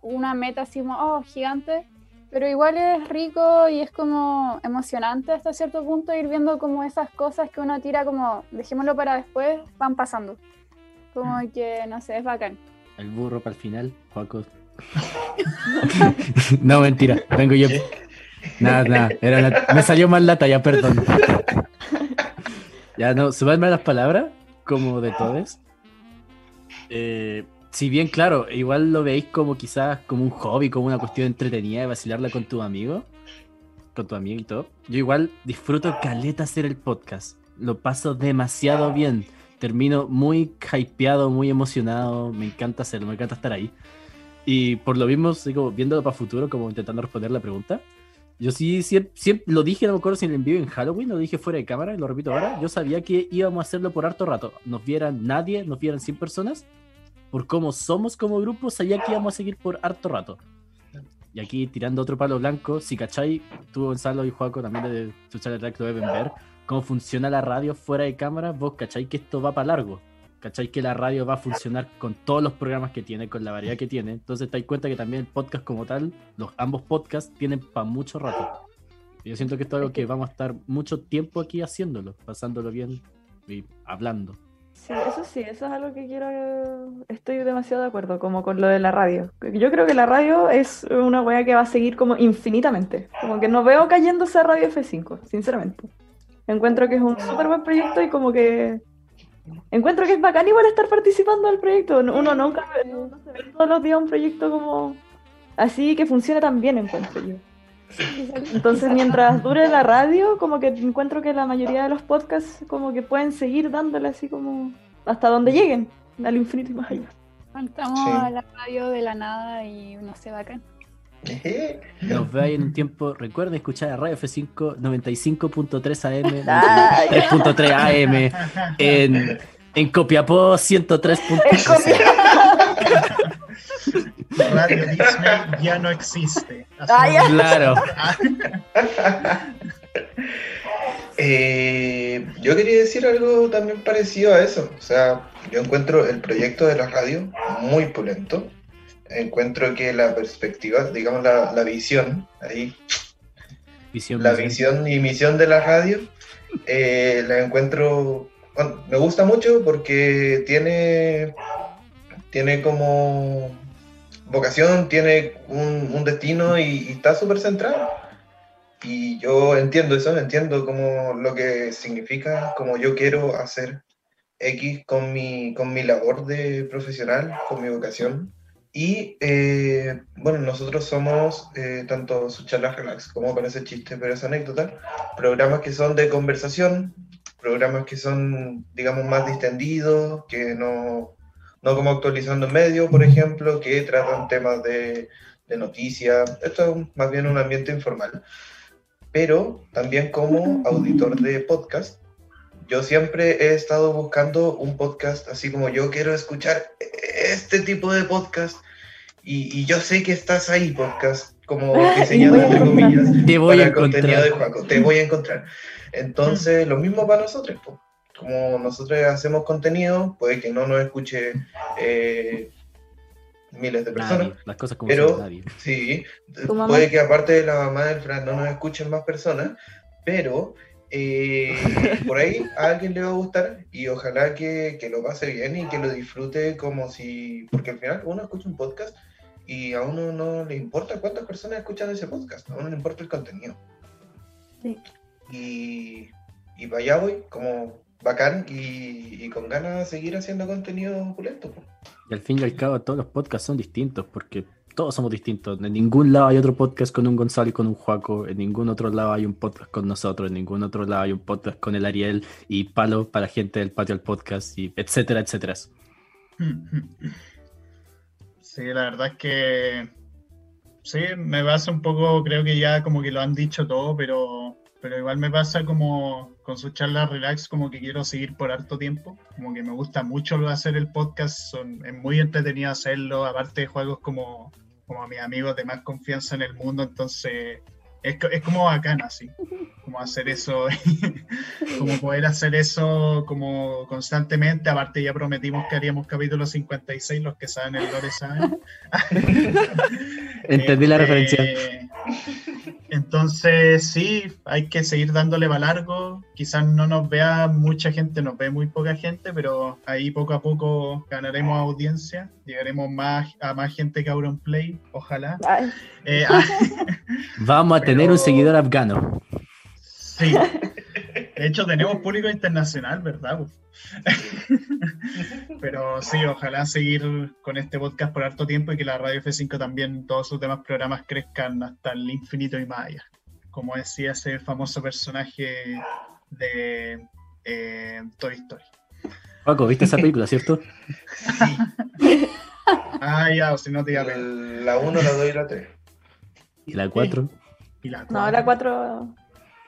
una meta así como, oh, gigante, pero igual es rico y es como emocionante hasta cierto punto ir viendo como esas cosas que uno tira como, dejémoslo para después, van pasando. Como mm. que, no sé, es bacán. El burro para el final, Juaco no, mentira. Vengo yo. Nada, nada. Me salió mal la talla, perdón. ya no, subanme las palabras, como de todos. Eh, si bien, claro, igual lo veis como quizás como un hobby, como una cuestión entretenida de vacilarla con tu amigo, con tu amigo y todo. Yo igual disfruto caleta hacer el podcast. Lo paso demasiado bien. Termino muy hypeado, muy emocionado. Me encanta hacerlo, me encanta estar ahí. Y por lo mismo, sigo viéndolo para futuro, como intentando responder la pregunta. Yo sí, siempre, lo dije, no me acuerdo si en el envío en Halloween, lo dije fuera de cámara y lo repito ahora. Yo sabía que íbamos a hacerlo por harto rato. Nos vieran nadie, nos vieran 100 personas. Por cómo somos como grupo, sabía que íbamos a seguir por harto rato. Y aquí tirando otro palo blanco, si cachai, tú Gonzalo y Juaco también de Social Attack lo deben ver, cómo funciona la radio fuera de cámara, vos cachai que esto va para largo. ¿Cachai? Que la radio va a funcionar con todos los programas que tiene, con la variedad que tiene. Entonces te das cuenta que también el podcast como tal, los ambos podcasts tienen para mucho rato. yo siento que esto es algo que vamos a estar mucho tiempo aquí haciéndolo, pasándolo bien y hablando. Sí, eso sí, eso es algo que quiero. Estoy demasiado de acuerdo, como con lo de la radio. Yo creo que la radio es una weá que va a seguir como infinitamente. Como que no veo cayéndose a Radio F5, sinceramente. Encuentro que es un súper buen proyecto y como que encuentro que es bacán igual estar participando del proyecto. Uno nunca no, se ve todos los días un proyecto como así que funcione tan bien, encuentro yo. Entonces, mientras dure la radio, como que encuentro que la mayoría de los podcasts como que pueden seguir dándole así como hasta donde lleguen, al infinito y más allá. Estamos a la radio de la nada y no sé, bacán. Nos veis en un tiempo. Recuerden escuchar a Radio F5 95.3 AM, 3.3 AM, en, en Copiapó 103.3. Radio Disney ya no existe. Claro. Eh, yo quería decir algo también parecido a eso. O sea, yo encuentro el proyecto de la radio muy pulento encuentro que la perspectiva, digamos la, visión, ahí Visión, la visión y misión de la radio, eh, la encuentro, bueno, me gusta mucho porque tiene, tiene como vocación, tiene un, destino y, está súper centrado. Y yo entiendo eso, entiendo como lo que significa, como yo quiero hacer X con mi, con mi labor de profesional, con mi vocación. Y eh, bueno, nosotros somos eh, tanto su charla relax como parece chiste, pero es anécdota, programas que son de conversación, programas que son, digamos, más distendidos, que no, no como actualizando en medio, por ejemplo, que tratan temas de, de noticias. Esto es más bien un ambiente informal. Pero también como auditor de podcast, yo siempre he estado buscando un podcast así como yo quiero escuchar este tipo de podcast y, y yo sé que estás ahí, podcast, como diseñado voy a entre encontrar. comillas Te voy a para contenido de encontrar. Juaco, te voy a encontrar. Entonces, lo mismo para nosotros, po. Como nosotros hacemos contenido, puede que no nos escuche eh, miles de personas, Nadie, las cosas como pero son nadie. sí, puede que aparte de la mamá del Fran no nos escuchen más personas, pero eh, por ahí a alguien le va a gustar y ojalá que, que lo pase bien y que lo disfrute como si, porque al final uno escucha un podcast y a uno no le importa cuántas personas escuchan ese podcast, a uno le importa el contenido. Sí. Y, y para allá voy, como bacán y, y con ganas de seguir haciendo contenido opulento. Y al fin y al cabo, todos los podcasts son distintos, porque todos somos distintos. En ningún lado hay otro podcast con un Gonzalo y con un Juaco. En ningún otro lado hay un podcast con nosotros. En ningún otro lado hay un podcast con el Ariel y Palo para gente del patio al podcast, y etcétera, etcétera. Sí, la verdad es que sí, me pasa un poco, creo que ya como que lo han dicho todo, pero, pero igual me pasa como con sus charlas relax, como que quiero seguir por harto tiempo, como que me gusta mucho hacer el podcast, son, es muy entretenido hacerlo, aparte de juegos como, como a mis amigos de más confianza en el mundo, entonces es, es como bacán así, como hacer eso, como poder hacer eso como constantemente, aparte ya prometimos que haríamos capítulo 56, los que saben el lore saben. Entendí la Este, referencia. Entonces, sí, hay que seguir dándole para largo. Quizás no nos vea mucha gente, nos ve muy poca gente, pero ahí poco a poco ganaremos audiencia, llegaremos más a más gente que Auronplay, ojalá. Ay, Eh, ah, Vamos a tener un seguidor afgano. sí. De hecho, tenemos público internacional, ¿verdad? Pero sí, ojalá seguir con este podcast por harto tiempo y que la Radio F5 también, todos sus demás programas crezcan hasta el infinito y más allá. Como decía ese famoso personaje de eh, Toy Story. Juaco, ¿viste esa película, cierto? Ah, ya, o si no te iba a pegar. La 1, la 2 y la 3. Y la 4. Y la no, la 4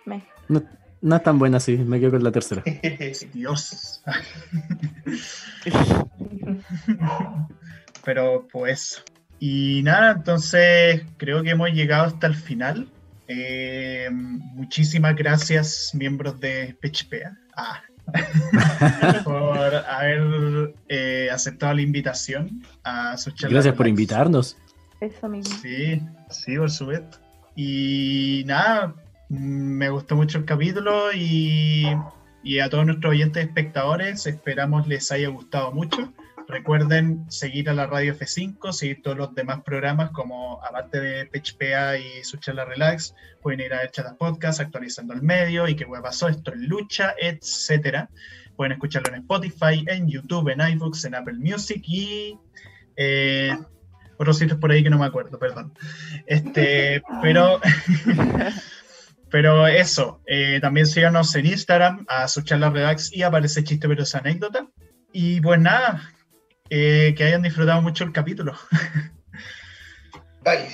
me. No, no es tan buena así, me quedo con la tercera. Dios. Pero pues. Y nada, entonces creo que hemos llegado hasta el final. Eh, muchísimas gracias, miembros de PHPA, ah, por haber eh, aceptado la invitación a su charla. Gracias por invitarnos. Eso mismo. Sí, sí, por supuesto. Y nada, me gustó mucho el capítulo y, y a todos nuestros oyentes espectadores esperamos les haya gustado mucho. Recuerden seguir a la Radio F5, seguir todos los demás programas como aparte de PHPA y su charla relax, pueden ir a El Chatas Podcast actualizando el medio y qué hueá pasó, esto es lucha, etcétera. Pueden escucharlo en Spotify, en YouTube, en iBooks, en Apple Music y eh, otros sitios por ahí que no me acuerdo, perdón. Este, pero, pero eso, eh, también síganos en Instagram, a su charla relax y aparece chiste pero es anécdota. Y pues nada, eh, que hayan disfrutado mucho el capítulo. Bye.